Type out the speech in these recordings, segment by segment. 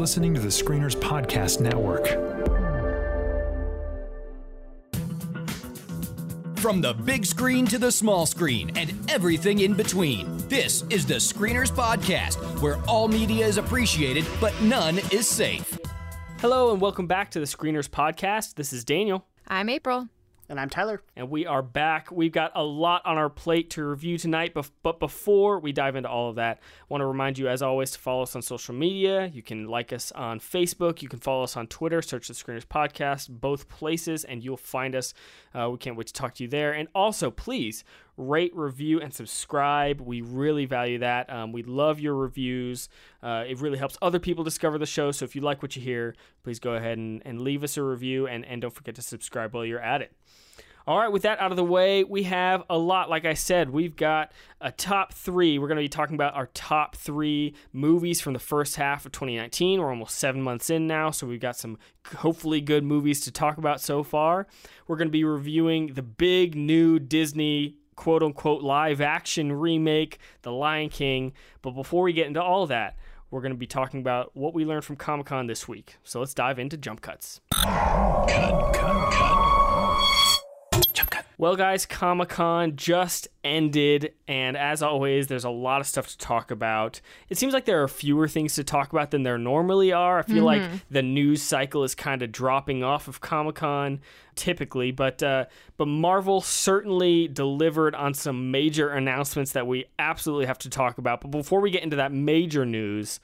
listening to the Screeners Podcast Network. From the big screen to the small screen and everything in between, this is the Screeners Podcast, where all media is appreciated, but none is safe. Hello, and welcome back to the Screeners Podcast. This is Daniel. I'm April. And I'm Tyler. And we are back. We've got a lot on our plate to review tonight, but before we dive into all of that, I want to remind you, as always, to follow us on social media. You can like us on Facebook. You can follow us on Twitter. Search the Screeners Podcast, both places, and you'll find us. Uh, we can't wait to talk to you there. And also, please rate, review, and subscribe. We really value that. Um, we love your reviews. Uh, it really helps other people discover the show. So if you like what you hear, please go ahead and, and leave us a review and, and don't forget to subscribe while you're at it. All right, with that out of the way, we have a lot. Like I said, we've got a top three. We're going to be talking about our top three movies from the first half of 2019. We're almost seven months in now, so we've got some hopefully good movies to talk about so far. We're going to be reviewing the big new Disney quote unquote live action remake, The Lion King. But before we get into all that, we're going to be talking about what we learned from Comic Con this week. So let's dive into jump cuts. Cut, cut, cut. Well, guys, Comic Con just ended, and as always, there's a lot of stuff to talk about. It seems like there are fewer things to talk about than there normally are. I feel mm-hmm. like the news cycle is kind of dropping off of Comic Con typically, but uh, but Marvel certainly delivered on some major announcements that we absolutely have to talk about. But before we get into that major news,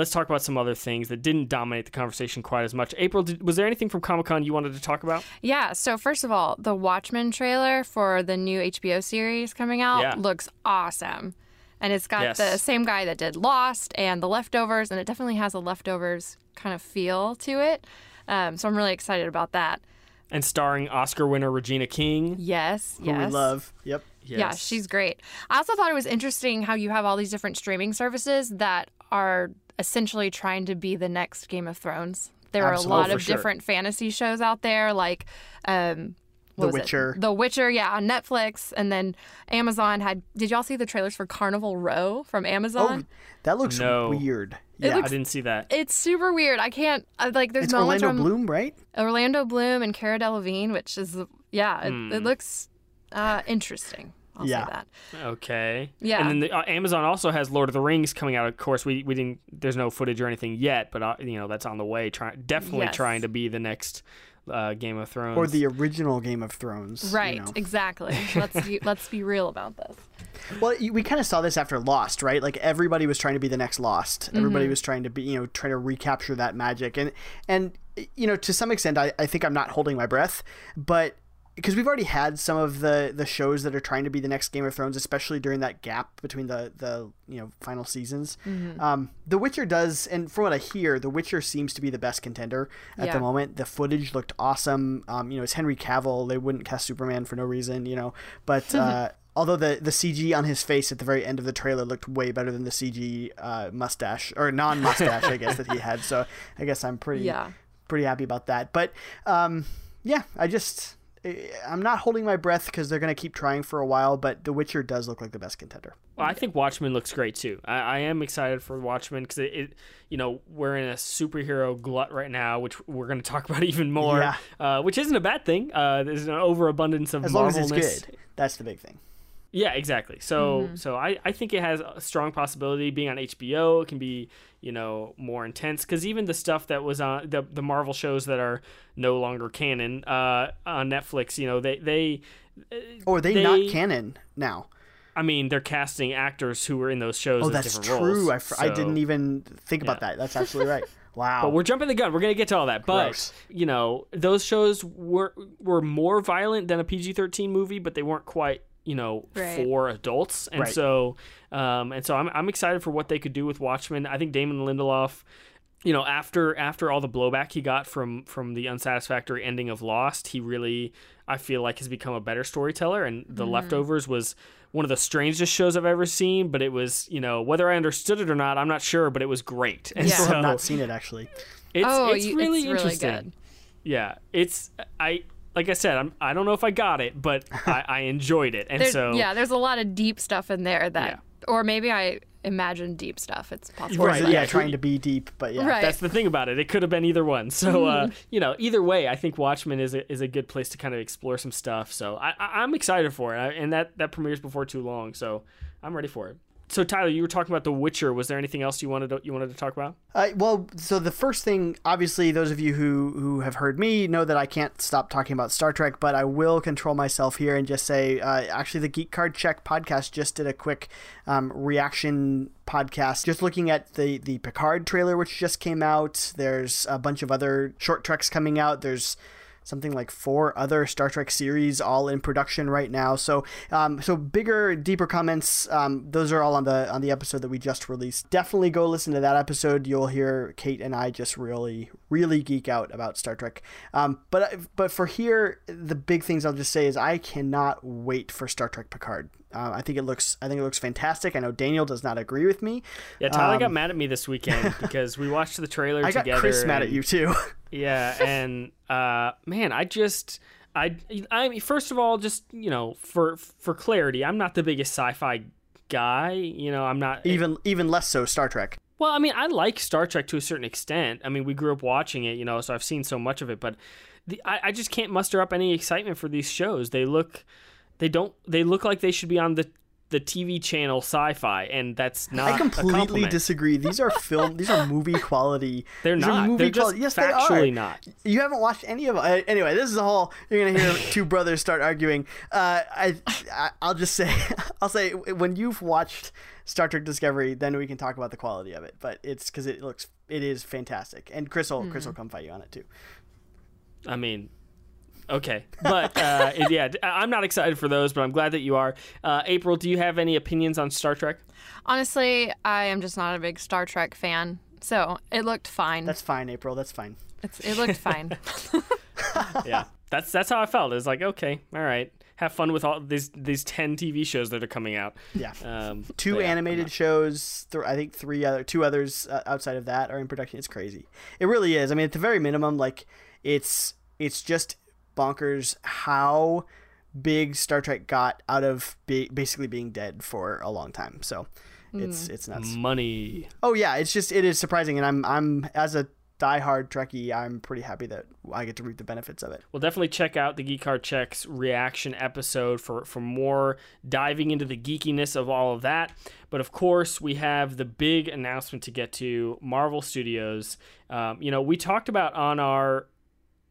let's talk about some other things that didn't dominate the conversation quite as much. April, did, was there anything from Comic Con you wanted to talk about? Yeah. So first of all, the Watchmen trailer for the new HBO series coming out yeah. looks awesome. And it's got yes. the same guy that did Lost and The Leftovers, and it definitely has a Leftovers kind of feel to it. Um, so I'm really excited about that. And starring Oscar winner Regina King. Yes, who yes. we love. Yep. Yes. Yeah, she's great. I also thought it was interesting how you have all these different streaming services that are essentially trying to be the next Game of Thrones. There are Absolutely. a lot of sure. different fantasy shows out there, like um, The Witcher. It? The Witcher, yeah, on Netflix, and then Amazon had. Did y'all see the trailers for Carnival Row from Amazon? Oh, that looks no. weird. Yeah, looks, I didn't see that. It's super weird. I can't like. There's it's moments Orlando Bloom, right? Orlando Bloom and Cara Delevingne, which is yeah, it, mm. it looks uh, interesting. I'll yeah. say that. Okay. Yeah. And then the, uh, Amazon also has Lord of the Rings coming out. Of course, we, we didn't. There's no footage or anything yet, but uh, you know that's on the way. Trying definitely yes. trying to be the next uh, Game of Thrones or the original Game of Thrones. Right. You know. Exactly. let's be, let's be real about this. Well, we kind of saw this after Lost, right? Like everybody was trying to be the next Lost. Everybody mm-hmm. was trying to be, you know, trying to recapture that magic, and and you know, to some extent, I, I think I'm not holding my breath, but because we've already had some of the the shows that are trying to be the next Game of Thrones, especially during that gap between the the you know final seasons. Mm-hmm. Um, the Witcher does, and from what I hear, The Witcher seems to be the best contender at yeah. the moment. The footage looked awesome. Um, you know, it's Henry Cavill. They wouldn't cast Superman for no reason, you know. But uh, although the the CG on his face at the very end of the trailer looked way better than the CG uh, mustache or non mustache, I guess that he had. So I guess I'm pretty yeah. pretty happy about that. But um, yeah, I just I'm not holding my breath because they're going to keep trying for a while, but The Witcher does look like the best contender. Well, I think Watchmen looks great too. I, I am excited for Watchmen because it, it, you know, we're in a superhero glut right now, which we're going to talk about even more. Yeah. Uh, which isn't a bad thing. Uh, there's an overabundance of as long as it's good. That's the big thing. Yeah, exactly. So mm-hmm. so I, I think it has a strong possibility being on HBO. It can be you know more intense because even the stuff that was on the the Marvel shows that are no longer canon uh, on Netflix, you know they they or oh, they, they not canon now. I mean, they're casting actors who were in those shows. Oh, that's true. I, fr- so, I didn't even think about yeah. that. That's absolutely right. Wow. But we're jumping the gun. We're gonna get to all that. But you know, those shows were were more violent than a PG thirteen movie, but they weren't quite you know right. for adults and right. so um, and so I'm, I'm excited for what they could do with watchmen i think damon lindelof you know after after all the blowback he got from from the unsatisfactory ending of lost he really i feel like has become a better storyteller and the mm. leftovers was one of the strangest shows i've ever seen but it was you know whether i understood it or not i'm not sure but it was great and yeah. so, have not seen it actually it's, oh, it's really it's interesting really yeah it's i like I said, I'm, I don't know if I got it, but I, I enjoyed it, and there's, so yeah, there's a lot of deep stuff in there that, yeah. or maybe I imagine deep stuff. It's possible. Right, yeah, trying to be deep, but yeah. Right. That's the thing about it. It could have been either one. So, uh, mm-hmm. you know, either way, I think Watchmen is a, is a good place to kind of explore some stuff. So I, I'm excited for it. And that, that premieres before too long. So I'm ready for it so Tyler, you were talking about The Witcher. Was there anything else you wanted to, you wanted to talk about? Uh, well, so the first thing, obviously, those of you who who have heard me know that I can't stop talking about Star Trek, but I will control myself here and just say, uh, actually, the Geek Card Check podcast just did a quick um, reaction podcast, just looking at the the Picard trailer, which just came out. There's a bunch of other short treks coming out. There's something like four other Star Trek series all in production right now. So, um, so bigger, deeper comments. Um, those are all on the on the episode that we just released. Definitely go listen to that episode. You'll hear Kate and I just really, really geek out about Star Trek. Um, but but for here, the big things I'll just say is I cannot wait for Star Trek Picard. Uh, I think it looks. I think it looks fantastic. I know Daniel does not agree with me. Yeah, Tyler um, got mad at me this weekend because we watched the trailer I together. got Chris mad at you too. Yeah, and uh, man, I just. I, I mean, first of all, just you know, for for clarity, I'm not the biggest sci-fi guy. You know, I'm not even even less so Star Trek. Well, I mean, I like Star Trek to a certain extent. I mean, we grew up watching it, you know, so I've seen so much of it. But the, I, I just can't muster up any excitement for these shows. They look they don't. They look like they should be on the the TV channel sci-fi, and that's not. I completely disagree. These are film. these are movie quality. They're these not. movie They're quality. Yes, they are. not. You haven't watched any of. Uh, anyway, this is a whole. You're gonna hear two brothers start arguing. Uh, I, I I'll just say, I'll say when you've watched Star Trek Discovery, then we can talk about the quality of it. But it's because it looks, it is fantastic, and Chris will mm. Chris will come fight you on it too. I mean, Okay, but uh, yeah, I'm not excited for those, but I'm glad that you are. Uh, April, do you have any opinions on Star Trek? Honestly, I am just not a big Star Trek fan, so it looked fine. That's fine, April. That's fine. It's, it looked fine. yeah, that's that's how I felt. It's like okay, all right, have fun with all these these ten TV shows that are coming out. Yeah, um, two yeah, animated shows. Th- I think three other two others uh, outside of that are in production. It's crazy. It really is. I mean, at the very minimum, like it's it's just bonkers how big Star Trek got out of be- basically being dead for a long time. So it's mm. it's nuts. Money. Oh yeah, it's just it is surprising, and I'm I'm as a diehard Trekkie, I'm pretty happy that I get to reap the benefits of it. We'll definitely check out the Geek Card Checks reaction episode for, for more diving into the geekiness of all of that. But of course, we have the big announcement to get to Marvel Studios. Um, you know, we talked about on our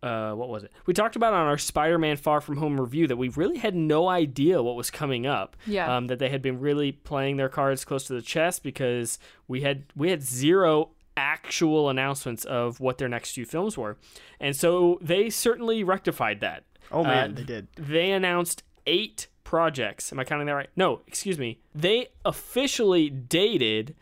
uh, what was it? We talked about on our Spider-Man Far From Home review that we really had no idea what was coming up. Yeah. Um, that they had been really playing their cards close to the chest because we had we had zero actual announcements of what their next few films were, and so they certainly rectified that. Oh man, uh, they did. They announced eight projects. Am I counting that right? No, excuse me. They officially dated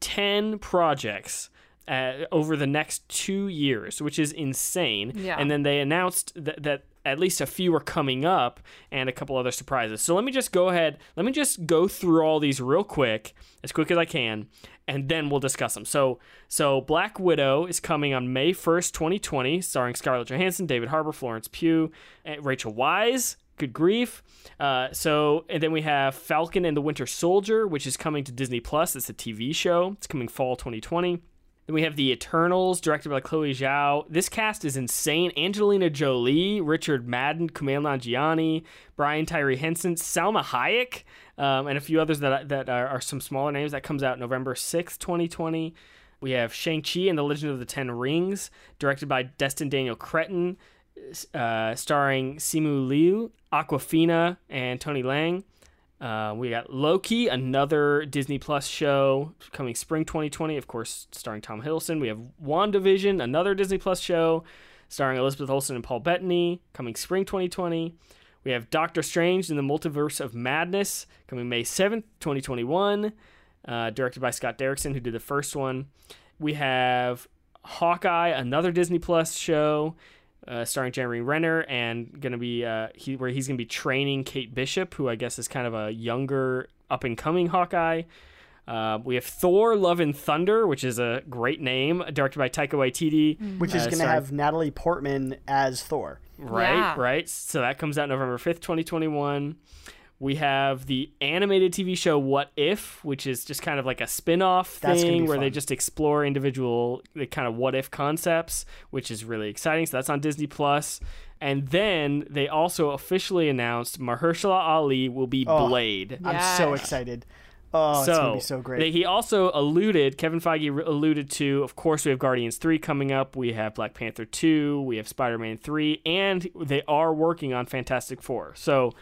ten projects uh, over the next two years, which is insane. Yeah. And then they announced that, that at least a few are coming up and a couple other surprises. So let me just go ahead, let me just go through all these real quick, as quick as I can, and then we'll discuss them. So so Black Widow is coming on May 1st, 2020, starring Scarlett Johansson, David Harbour, Florence Pugh, Rachel Weisz. Good grief. Uh, so, and then we have Falcon and the Winter Soldier, which is coming to Disney Plus. It's a TV show. It's coming fall 2020. Then we have The Eternals, directed by Chloe Zhao. This cast is insane. Angelina Jolie, Richard Madden, Kumail Nanjiani, Brian Tyree Henson, Salma Hayek, um, and a few others that, that are, are, some smaller names. That comes out November 6th, 2020. We have Shang-Chi and the Legend of the Ten Rings, directed by Destin Daniel Cretton, uh, starring Simu Liu, Awkwafina, and Tony Leung. Uh, we got Loki, another Disney Plus show coming spring 2020, of course, starring Tom Hiddleston. We have WandaVision, another Disney Plus show starring Elizabeth Olsen and Paul Bettany, coming spring 2020. We have Doctor Strange in the Multiverse of Madness, coming May 7th, 2021, uh, directed by Scott Derrickson, who did the first one. We have Hawkeye, another Disney Plus show uh, starring Jeremy Renner, and gonna be uh, he where he's gonna be training Kate Bishop, who I guess is kind of a younger up and coming Hawkeye. Uh, we have Thor: Love and Thunder, which is a great name, directed by Taika Waititi, mm-hmm. which is uh, going to have Natalie Portman as Thor. Right, yeah. right. So that comes out November fifth, twenty twenty one. We have the animated TV show What If, which is just kind of like a spin-off thing where fun. they just explore individual the kind of what if concepts, which is really exciting. So that's on Disney Plus. And then they also officially announced Mahershala Ali will be oh, Blade. I'm yes. so excited. Oh, so, it's gonna be so great. He also alluded, Kevin Feige alluded to, of course, we have Guardians 3 coming up, we have Black Panther 2, we have Spider Man 3, and they are working on Fantastic Four. So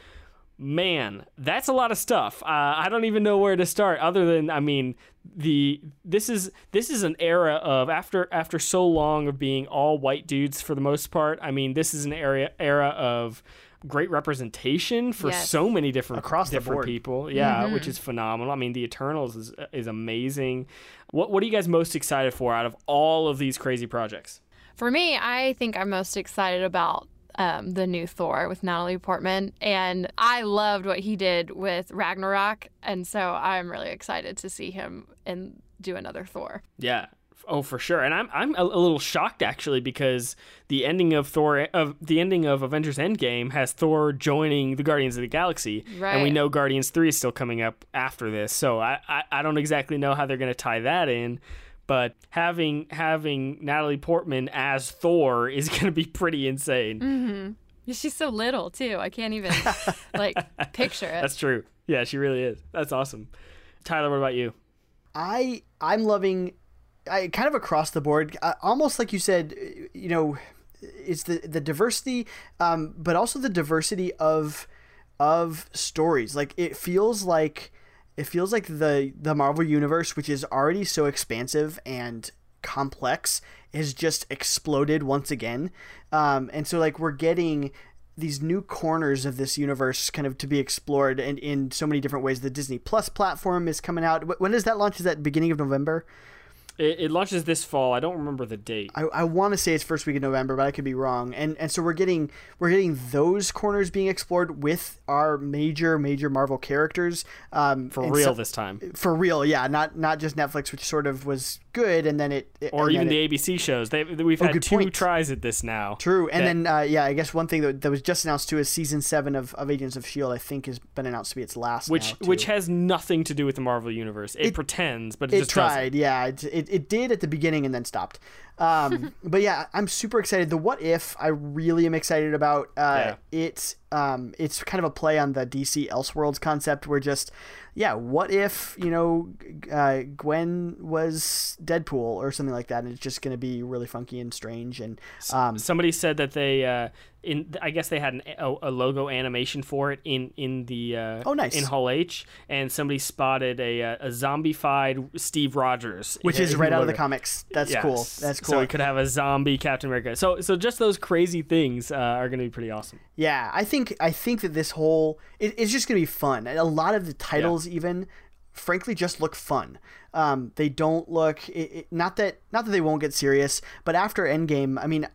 man, that's a lot of stuff. Uh, I don't even know where to start. Other than, I mean, the this is this is an era of after after so long of being all white dudes for the most part. I mean, this is an area era of great representation for yes. so many different across different people. Yeah, mm-hmm. which is phenomenal. I mean, the Eternals is is amazing. What what are you guys most excited for out of all of these crazy projects? For me, I think I'm most excited about um, the new Thor with Natalie Portman, and I loved what he did with Ragnarok, and so I'm really excited to see him and do another Thor. Yeah. Oh, for sure. And I'm I'm a, little shocked actually because the ending of Thor of the ending of Avengers Endgame has Thor joining the Guardians of the Galaxy, right. and we know Guardians Three is still coming up after this. So I I, I don't exactly know how they're going to tie that in but having having Natalie Portman as Thor is going to be pretty insane. Mm-hmm. She's so little too. I can't even like picture it. That's true. Yeah, she really is. That's awesome. Tyler, what about you? I I'm loving I kind of across the board, uh, almost like you said, you know, it's the the diversity, um, but also the diversity of of stories. Like it feels like it feels like the the Marvel universe, which is already so expansive and complex, has just exploded once again. Um, and so like we're getting these new corners of this universe kind of to be explored and in so many different ways. The Disney Plus platform is coming out. When does that launch? Is that beginning of November? It, it, launches this fall. I don't remember the date. I, I want to say it's first week of November, but I could be wrong. And and so we're getting we're getting those corners being explored with our major major Marvel characters. Um, for real so, this time. For real, yeah. Not not just Netflix, which sort of was good, and then it, it or even the it, ABC shows. They we've oh, had two point. tries at this now. True, and that, then uh, yeah, I guess one thing that, that was just announced too is season seven of, of Agents of Shield. I think has been announced to be its last, which which has nothing to do with the Marvel universe. It, it pretends, but it, just tried. Doesn't. Yeah, it, it did at the beginning and then stopped. Um, but yeah, I'm super excited. The what if I really am excited about. Uh, yeah. It's um, it's kind of a play on the DC Elseworlds concept, where just yeah, what if you know uh, Gwen was Deadpool or something like that, and it's just going to be really funky and strange. And um, somebody said that they uh, in I guess they had an, a, a, logo animation for it in in the uh, oh nice in Hall H, and somebody spotted a uh, a zombified Steve Rogers, which is right out of the comics. That's yes. cool. That's cool. So we could have a zombie Captain America. So so just those crazy things uh, are going to be pretty awesome. Yeah, I think I think that this whole it, it's just going to be fun. A lot of the titles even frankly just look fun. Um, they don't look it, it, not that not that they won't get serious, but after Endgame, I mean,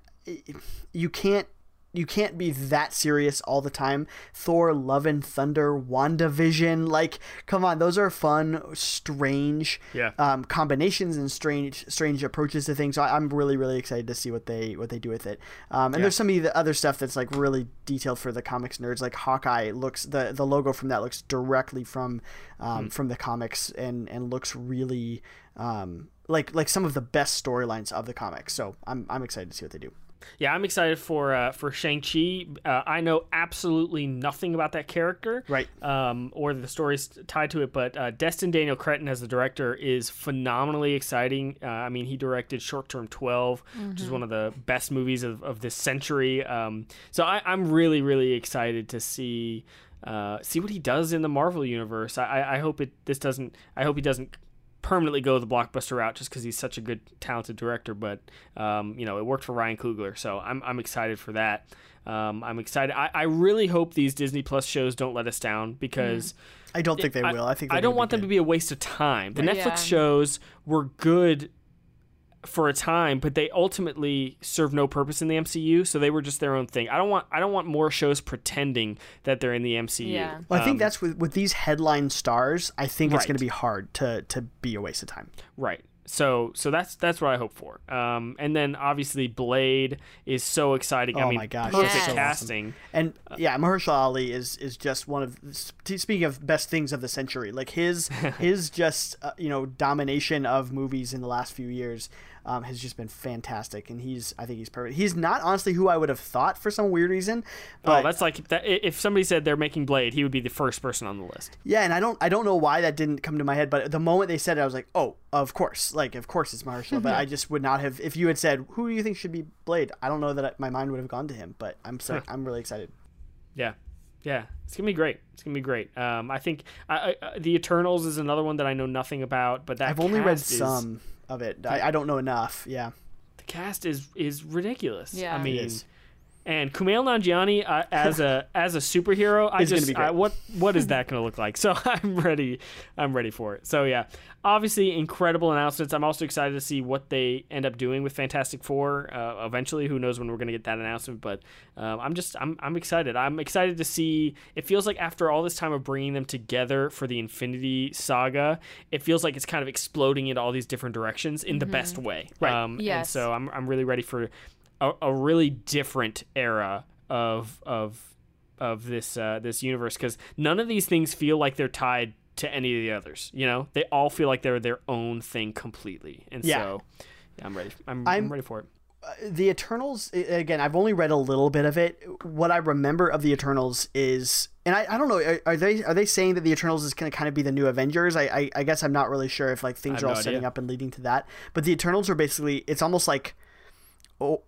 you can't you can't be that serious all the time. Thor, Love and Thunder, WandaVision, like come on, those are fun, strange yeah. um, combinations and strange strange approaches to things. So I, am really really excited to see what they what they do with it. Um, and yeah. there's some of the other stuff that's like really detailed for the comics nerds, like Hawkeye looks the the logo from that looks directly from um, mm. from the comics and and looks really um, like like some of the best storylines of the comics. So I'm I'm excited to see what they do. Yeah, I'm excited for uh, for Shang Chi. Uh, I know absolutely nothing about that character, right? Um, or the stories tied to it. But uh, Destin Daniel Cretton as the director is phenomenally exciting. Uh, I mean, he directed Short Term 12, mm-hmm. which is mm-hmm. one of the best movies of, of this century. Um, so I, am really really excited to see. Uh, see what he does in the Marvel universe. I, I hope it. This doesn't. I hope he doesn't permanently go the blockbuster route just because he's such a good, talented director. But um, you know, it worked for Ryan Coogler, so I'm I'm excited for that. Um, I'm excited. I, I really hope these Disney Plus shows don't let us down because. Mm. I don't think they will. I think I don't want them to be a waste of time. The Netflix yeah. shows were good for a time, but they ultimately serve no purpose in the MCU, so they were just their own thing. I don't want I don't want more shows pretending that they're in the MCU. Yeah. Well, I think um, that's with with these headline stars. I think right. it's going to be hard to to be a waste of time. Right. so so that's that's what I hope for. Um, and then obviously Blade is so exciting. Oh I mean, my gosh, perfect yes. casting. Awesome. And yeah, Mahershala Ali is is just one of speaking of best things of the century. Like his his just uh, you know domination of movies in the last few years um, has just been fantastic, and he's I think he's perfect. He's not honestly who I would have thought for some weird reason. But, oh, that's like that, if somebody said they're making Blade, he would be the first person on the list. Yeah, and I don't I don't know why that didn't come to my head, but the moment they said it, I was like, oh, of course, like of course it's Mahershala. but I just would not have if you had said who do you think should be Blade. I don't know that my mind would have gone to him, but I'm so I'm really excited. Yeah, yeah, it's gonna be great. It's gonna be great. Um, I think I, I, the Eternals is another one that I know nothing about, but that I've only read is, some of it. I, I, don't know enough. Yeah, the cast is is ridiculous. Yeah, I mean, and Kumail Nanjiani uh, as a as a superhero, I just I, what what is that going to look like? So I'm ready. I'm ready for it. So yeah, obviously incredible announcements. I'm also excited to see what they end up doing with Fantastic Four. Uh, eventually, who knows when we're going to get that announcement? But um, I'm just I'm I'm excited. I'm excited to see. It feels like after all this time of bringing them together for the Infinity Saga, it feels like it's kind of exploding into all these different directions in mm-hmm. the best way. Right. Um, yes. And so I'm I'm really ready for a, a really different era of of of this uh, this universe because none of these things feel like they're tied to any of the others. You know, they all feel like they're their own thing completely. And yeah. so, yeah, I'm ready. I'm, I'm, I'm ready for it. Uh, the Eternals again. I've only read a little bit of it. What I remember of the Eternals is, and I, I don't know. Are, are they are they saying that the Eternals is going to kind of be the new Avengers? I, I, I guess I'm not really sure if like things are all no setting up and leading to that. But the Eternals are basically it's almost like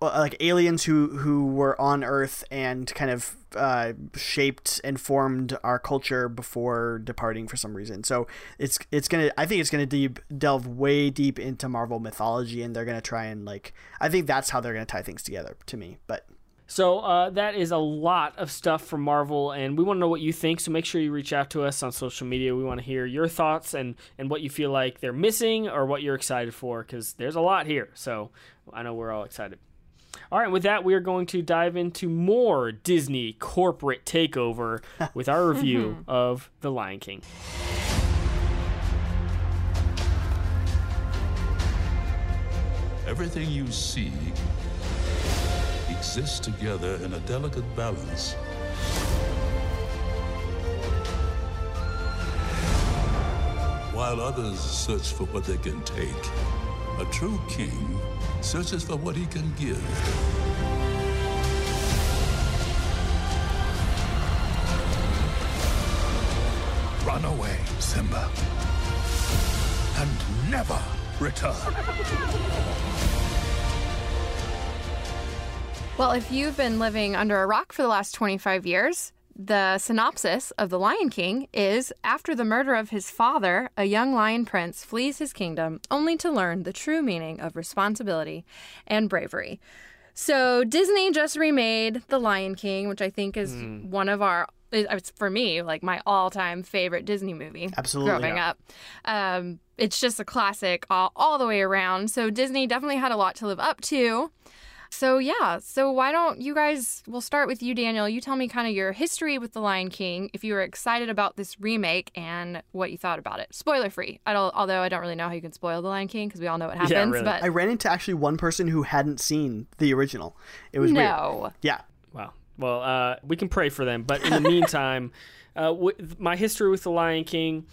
like aliens who who were on Earth and kind of uh, shaped and formed our culture before departing for some reason. So it's it's gonna I think it's gonna deep delve way deep into Marvel mythology, and they're gonna try and like I think that's how they're gonna tie things together to me. But so uh, that is a lot of stuff from Marvel, and we want to know what you think. So make sure you reach out to us on social media. We want to hear your thoughts and and what you feel like they're missing or what you're excited for, because there's a lot here. So I know we're all excited. All right, with that, we are going to dive into more Disney corporate takeover with our review of The Lion King. Everything you see exists together in a delicate balance. While others search for what they can take, a true king searches for what he can give. Run away, Simba, and never return. Well, if you've been living under a rock for the last 25 years, the synopsis of The Lion King is After the murder of his father, a young lion prince flees his kingdom only to learn the true meaning of responsibility and bravery. So, Disney just remade The Lion King, which I think is mm. one of our it's for me like my all-time favorite Disney movie. Absolutely, growing yeah. up, um, it's just a classic all, all the way around. So Disney definitely had a lot to live up to. So, yeah. So, why don't you guys, we'll start with you, Daniel. You tell me kind of your history with The Lion King, if you were excited about this remake and what you thought about it. Spoiler free. I don't, although I don't really know how you can spoil The Lion King because we all know what happens. Yeah, really. But I ran into actually one person who hadn't seen the original. It was no. Weird. Yeah. Wow. Well, uh, we can pray for them. But in the meantime, uh, my history with The Lion King,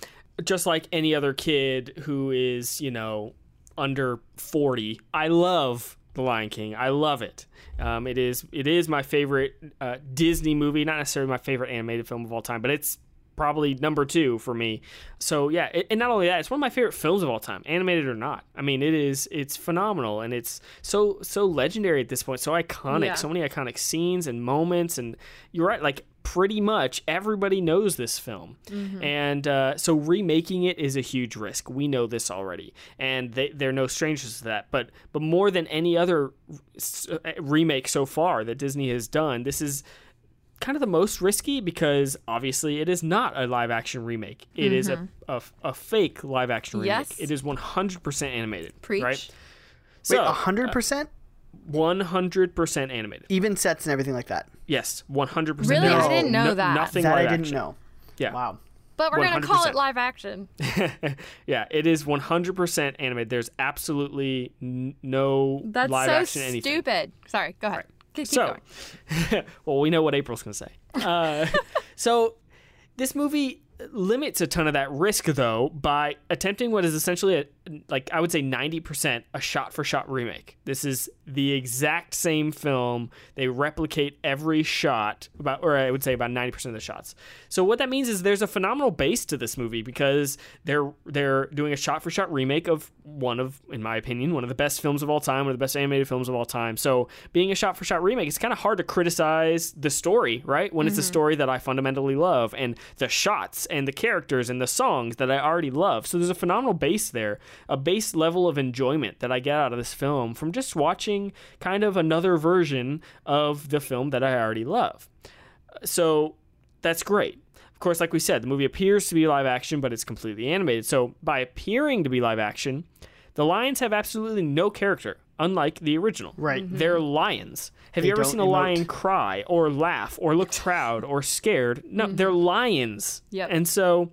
just like any other kid who is, you know, under 40, I love the Lion King. I love it. Um, it is it is my favorite uh, Disney movie, not necessarily my favorite animated film of all time, but it's probably number two for me. So yeah, it, and not only that, it's one of my favorite films of all time, animated or not. I mean, it is it's phenomenal and it's so so legendary at this point, so iconic, yeah. so many iconic scenes and moments. And you're right, like pretty much everybody knows this film. Mm-hmm. And uh, so remaking it is a huge risk. We know this already. And they, they're no strangers to that. But, but more than any other uh, remake so far that Disney has done, this is kind of the most risky because obviously it is not a live action remake. It mm-hmm. is a, mm-hmm. a, a, fake live action remake. Yes. It is 100% animated. Preach. Right? So, Wait, 100%? Uh, 100% animated. Even sets and everything like that. Yes, 100%. Really? No, I didn't know no, that. Nothing that I didn't action. know. Yeah. Wow. But we're going to call it live action. yeah, it is 100% animated. There's absolutely n- no That's live so action anything. stupid. Sorry, go ahead. Right. Keep, so, well, we know what April's going to say. Uh, so, this movie limits a ton of that risk though by attempting what is essentially a like I would say 90% a shot for shot remake. This is the exact same film. They replicate every shot about or I would say about 90% of the shots. So what that means is there's a phenomenal base to this movie because they're they're doing a shot for shot remake of one of in my opinion one of the best films of all time, one of the best animated films of all time. So being a shot for shot remake, it's kind of hard to criticize the story, right? When mm-hmm. it's a mm-hmm. story that I fundamentally love and the shots and the characters and the songs that I already love. So there's a phenomenal base there a base level of enjoyment that I get out of this film from just watching kind of another version of the film that I already love. So that's great. Of course, like we said, the movie appears to be live action, but it's completely animated. So by appearing to be live action, the lions have absolutely no character, unlike the original. Right. Mm-hmm. They're lions. Have they you ever seen a emote. lion cry or laugh or look proud or scared? No, mm-hmm. they're lions. Yep. And so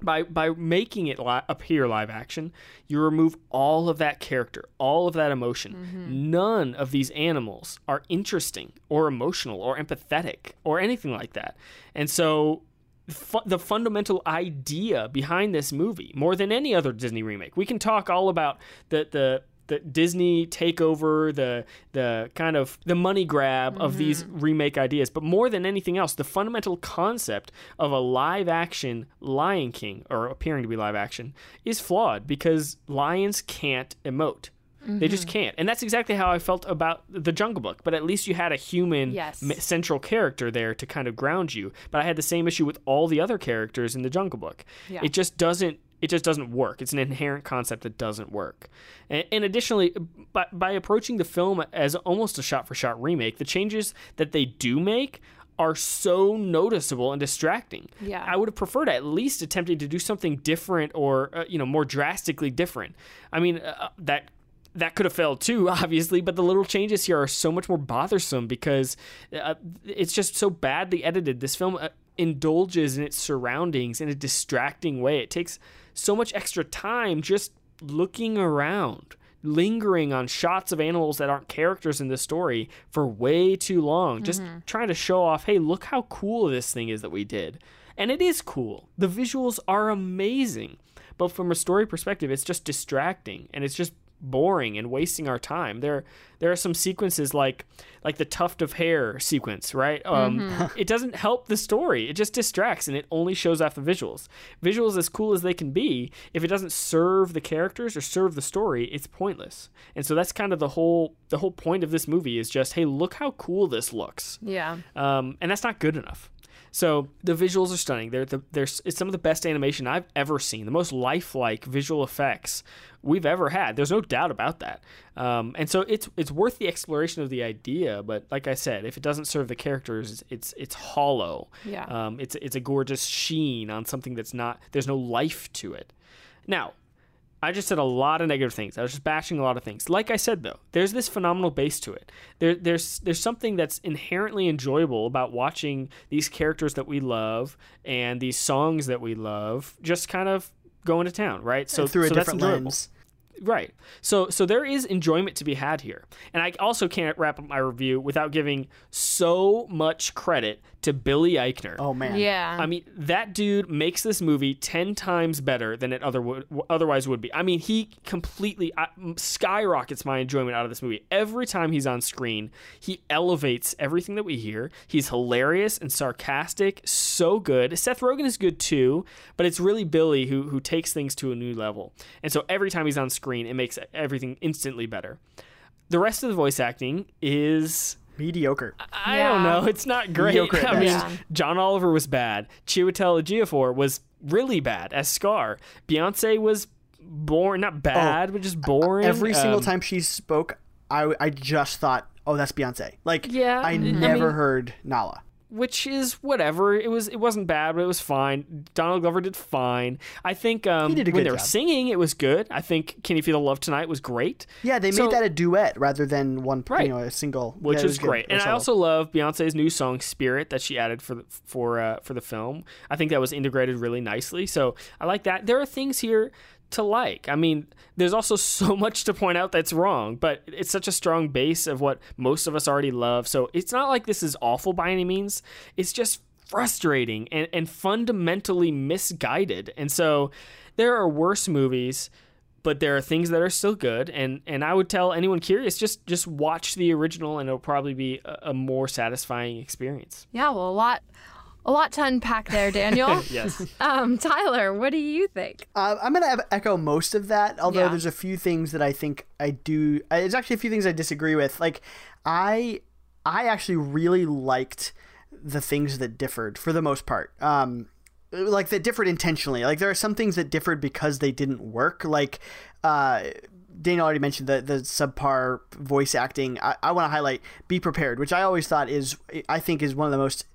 by by making it li- appear live action, you remove all of that character, all of that emotion. Mm-hmm. None of these animals are interesting or emotional or empathetic or anything like that. And so fu- the fundamental idea behind this movie, more than any other Disney remake, we can talk all about the the the Disney takeover, the the kind of the money grab mm-hmm. of these remake ideas. But more than anything else, the fundamental concept of a live action Lion King, or appearing to be live action, is flawed because lions can't emote. Mm-hmm. They just mm-hmm. can't. And that's exactly how I felt about The Jungle Book. But at least you had a human yes. central character there to kind of ground you. But I had the same issue with all the other characters in The Jungle Book. Yeah. It just doesn't it just doesn't work. It's an inherent concept that doesn't work. And, and additionally, by, by approaching the film as almost a shot for shot remake, the changes that they do make are so noticeable and distracting. Yeah. I would have preferred at least attempting to do something different or uh, you know more drastically different. I mean uh, uh that that could have failed too, obviously, but the little changes here are so much more bothersome because uh, it's just so badly edited. This film uh, indulges in its surroundings in a distracting way. It takes so much extra time just looking around, lingering on shots of animals that aren't characters in the story for way too long, just mm-hmm. trying to show off, hey, look how cool this thing is that we did. And it is cool. The visuals are amazing. But from a story perspective, it's just distracting and it's just boring and wasting our time. There there are some sequences like like the tuft of hair sequence, right? Um, mm-hmm. it doesn't help the story. It just distracts and it only shows off the visuals. Visuals as cool as they can be, if it doesn't serve the characters or serve the story, it's pointless. And so that's kind of the whole the whole point of this movie is just, hey, look how cool this looks. Yeah. Um, and that's not good enough. So the visuals are stunning. They're the, they're it's some of the best animation I've ever seen. The most lifelike visual effects we've ever had. There's no doubt about that. Um, and so it's it's worth the exploration of the idea. But like I said, if it doesn't serve the characters, it's it's hollow. Yeah. Um, it's it's a gorgeous sheen on something that's not. There's no life to it. Now, I just said a lot of negative things. I was just bashing a lot of things. Like I said though, there's this phenomenal base to it. There, there's there's something that's inherently enjoyable about watching these characters that we love and these songs that we love just kind of go into town, right? So and through a so different lens. Right. So so there is enjoyment to be had here. And I also can't wrap up my review without giving so much credit to Billy Eichner. Oh man. Yeah. I mean, that dude makes this movie 10 times better than it other would, otherwise would be. I mean, he completely uh, skyrockets my enjoyment out of this movie. Every time he's on screen, he elevates everything that we hear. He's hilarious and sarcastic, so good. Seth Rogen is good too, but it's really Billy who who takes things to a new level. And so every time he's on screen, it makes everything instantly better. The rest of the voice acting is mediocre. I yeah. don't know. It's not great. Mediocre I mean, yeah. John Oliver was bad. Chiwetel Ejiofor was really bad as Scar. Beyonce was boring, not bad, oh, but just boring. Every um, single time she spoke, I I just thought, oh, that's Beyonce. Like, yeah, I never I mean, heard Nala. Which is whatever. It was it wasn't bad, but it was fine. Donald Glover did fine. I think um, when they were singing, it was good. I think "Can You Feel the Love Tonight" was great. Yeah, they so, made that a duet rather than one, right. you know, a single, which yeah, was, great. And I also love Beyonce's new song "Spirit" that she added for the, for uh, for the film. I think that was integrated really nicely. So I like that. There are things here to like. I mean, there's also so much to point out that's wrong, but it's such a strong base of what most of us already love. So it's not like this is awful by any means. It's just frustrating and, and fundamentally misguided. And so there are worse movies but there are things that are still good and and I would tell anyone curious just just watch the original and it'll probably be a, a more satisfying experience. Yeah, well a lot a lot to unpack there, Daniel. yes. Um, Tyler, what do you think? Uh, I'm going to echo most of that, although yeah. there's a few things that I think I do. Uh, there's actually a few things I disagree with. Like, I, I actually really liked the things that differed for the most part. Um, like that differed intentionally. Like there are some things that differed because they didn't work. Like, uh, Daniel already mentioned the the subpar voice acting. I, I want to highlight "Be Prepared," which I always thought is I think is one of the most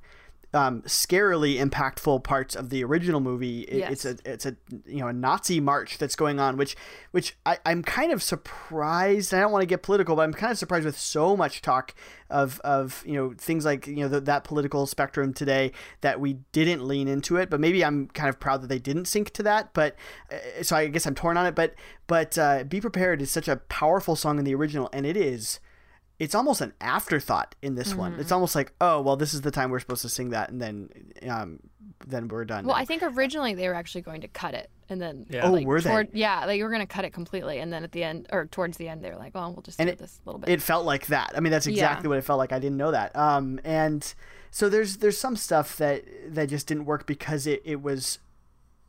um, scarily impactful parts of the original movie. It, yes. It's a it's a you know a Nazi march that's going on, which which I, I'm kind of surprised. I don't want to get political, but I'm kind of surprised with so much talk of of you know things like you know the, that political spectrum today that we didn't lean into it. But maybe I'm kind of proud that they didn't sink to that. But uh, so I guess I'm torn on it. But but uh, be prepared is such a powerful song in the original, and it is it's almost an afterthought in this mm-hmm. one. It's almost like, oh, well, this is the time we're supposed to sing that, and then, um, then we're done. Well, I think originally they were actually going to cut it, and then yeah. oh, like, were toward, they? Yeah, like you were going to cut it completely, and then at the end or towards the end, they were like, well, we'll just and do it, this a little bit. It felt like that. I mean, that's exactly yeah. what it felt like. I didn't know that. Um, and so there's there's some stuff that that just didn't work because it it was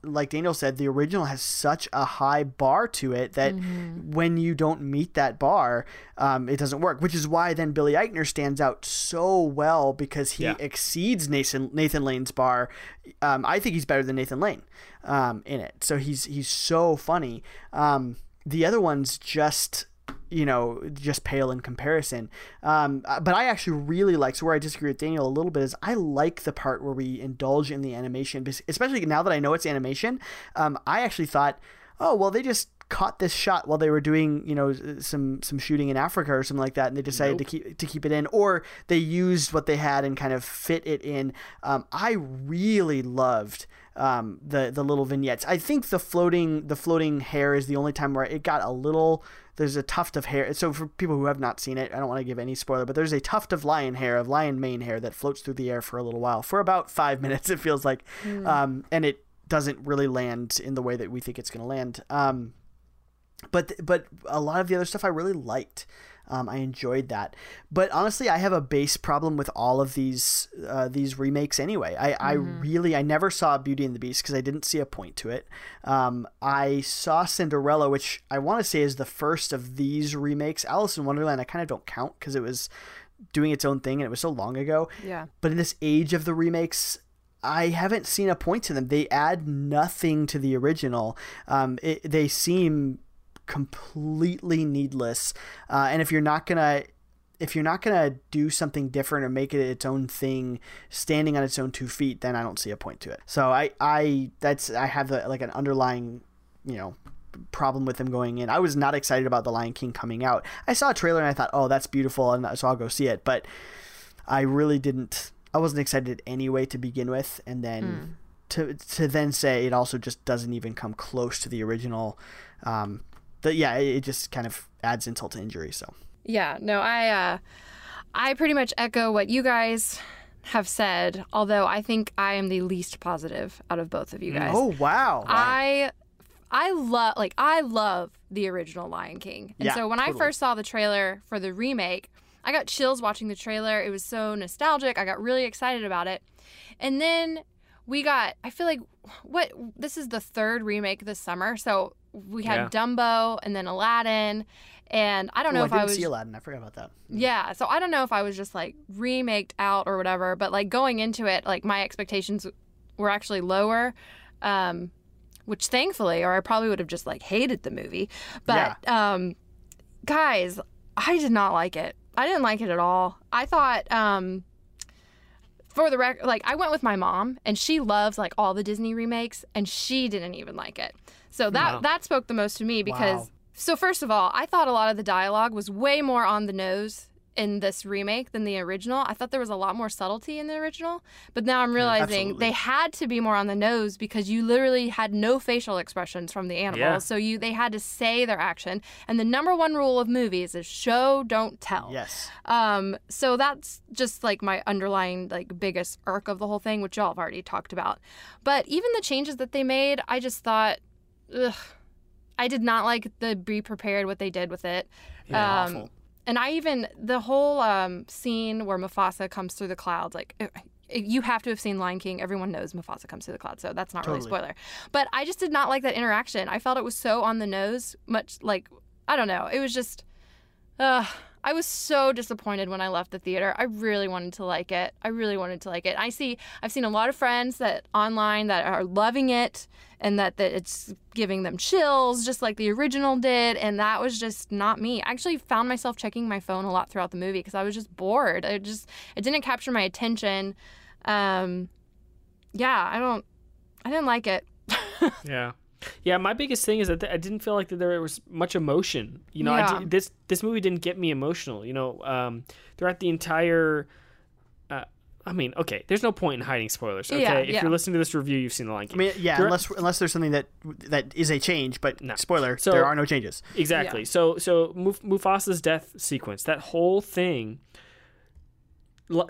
like Daniel said, the original has such a high bar to it that mm-hmm. when you don't meet that bar, um, it doesn't work. Which is why then Billy Eichner stands out so well because he yeah. exceeds Nathan Nathan Lane's bar. Um, I think he's better than Nathan Lane um, in it. So he's he's so funny. Um, the other ones just you know, just pale in comparison. Um, uh, but I actually really like, so where I disagree with Daniel a little bit is I like the part where we indulge in the animation, especially now that I know it's animation. Um, I actually thought, oh, well, they just caught this shot while they were doing you know some some shooting in Africa or something like that, and they decided nope. to keep to keep it in, or they used what they had and kind of fit it in. Um, I really loved um, the the little vignettes. I think the floating the floating hair is the only time where it got a little there's a tuft of hair. So for people who have not seen it, I don't want to give any spoiler, but there's a tuft of lion hair, of lion mane hair that floats through the air for a little while, for about five minutes it feels like, mm. um, and it doesn't really land in the way that we think it's going to land. Um, but but a lot of the other stuff I really liked. Um, I enjoyed that, but honestly, I have a base problem with all of these uh, these remakes anyway. I, mm-hmm. I really I never saw Beauty and the Beast because I didn't see a point to it. Um, I saw Cinderella, which I want to say is the first of these remakes. Alice in Wonderland, I kind of don't count because it was doing its own thing and it was so long ago. Yeah. But in this age of the remakes, I haven't seen a point to them. They add nothing to the original. Um, it, they seem completely needless. Uh, and if you're not gonna if you're not gonna do something different or make it its own thing, standing on its own two feet, then I don't see a point to it. So I I that's I have the, like an underlying you know problem with them going in. I was not excited about The Lion King coming out. I saw a trailer and I thought, oh, that's beautiful, and so I'll go see it. But I really didn't. I wasn't excited anyway to begin with, and then. Mm. To, to then say it also just doesn't even come close to the original um, the, yeah, it just kind of adds insult to injury. So yeah, no, I uh, I pretty much echo what you guys have said. Although I think I am the least positive out of both of you guys. Oh wow! I I love like I love the original Lion King, and yeah, so when totally. I first saw the trailer for the remake, I got chills watching the trailer. It was so nostalgic. I got really excited about it, and then we got. I feel like what this is the third remake this summer, so we had yeah. Dumbo and then Aladdin. And I don't know Ooh, if I, I was see Aladdin. I forgot about that. Yeah, so I don't know if I was just like remaked out or whatever, but like going into it, like my expectations were actually lower. Um, which thankfully, or I probably would have just like hated the movie. But yeah. um, guys, I did not like it. I didn't like it at all. I thought um, for the record, like I went with my mom, and she loves like all the Disney remakes, and she didn't even like it. So that wow. that spoke the most to me because. Wow. So first of all, I thought a lot of the dialogue was way more on the nose in this remake than the original. I thought there was a lot more subtlety in the original, but now I'm realizing yeah, they had to be more on the nose because you literally had no facial expressions from the animals. Yeah. So you they had to say their action. And the number one rule of movies is show don't tell. Yes. Um so that's just like my underlying like biggest irk of the whole thing, which y'all have already talked about. But even the changes that they made, I just thought ugh I did not like the be prepared what they did with it. Yeah, um, awful and I even the whole um, scene where Mufasa comes through the clouds, like it, it, you have to have seen Lion King. Everyone knows Mufasa comes through the clouds, so that's not totally. really spoiler. But I just did not like that interaction. I felt it was so on the nose, much like I don't know. It was just, uh, I was so disappointed when I left the theater. I really wanted to like it. I really wanted to like it. I see I've seen a lot of friends that online that are loving it and that, that it's giving them chills just like the original did and that was just not me. I actually found myself checking my phone a lot throughout the movie because I was just bored. It just it didn't capture my attention. Um yeah, I don't I didn't like it. yeah. Yeah, my biggest thing is that I didn't feel like that there was much emotion. You know, yeah. did, this this movie didn't get me emotional. You know, um, throughout the entire. Uh, I mean, okay, there's no point in hiding spoilers. Okay, yeah, if yeah. you're listening to this review, you've seen the Lion King. I mean, yeah, unless unless there's something that that is a change, but no. spoiler, so, there are no changes. Exactly. So so Muf- Mufasa's death sequence, that whole thing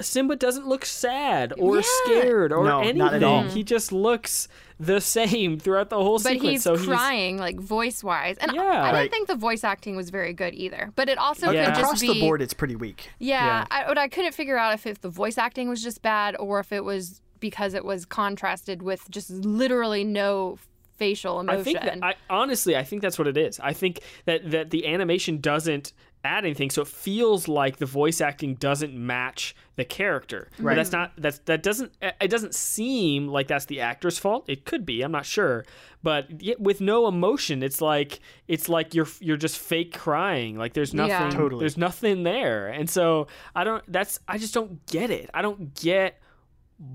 Simba doesn't look sad or yeah. scared or no, anything. He just looks the same throughout the whole but sequence. He's so crying, he's like voice wise. And yeah. I, I didn't think the voice acting was very good either. But it also yeah. could across just be, the board, it's pretty weak. Yeah, yeah. I, but I couldn't figure out if, if the voice acting was just bad or if it was because it was contrasted with just literally no facial emotion. I think that, I, honestly, I think that's what it is. I think that that the animation doesn't add anything, so it feels like the voice acting doesn't match the character. Right. But that's not that's that doesn't it doesn't seem like that's the actor's fault. It could be, I'm not sure, but with no emotion, it's like it's like you're you're just fake crying. Like there's nothing yeah. totally. there's nothing there, and so I don't. That's I just don't get it. I don't get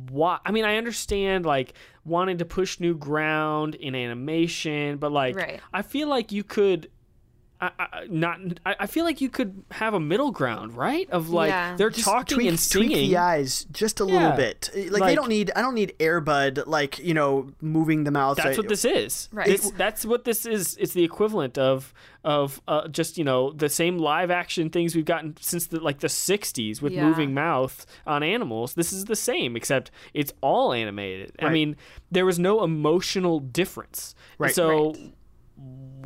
why i mean i understand like wanting to push new ground in animation but like right. i feel like you could I, I, not I, I feel like you could have a middle ground, right? Of like yeah. they're just talking tweak, and singing. Tweak the eyes just a yeah. little bit. Like, like, they don't need I don't need Airbud like you know moving the mouth. That's what this is. Right. This, that's what this is. It's the equivalent of of uh, just you know the same live action things we've gotten since the like the 60s with yeah. moving mouth on animals. This is the same except it's all animated. Right. I mean, there was no emotional difference. Right. So.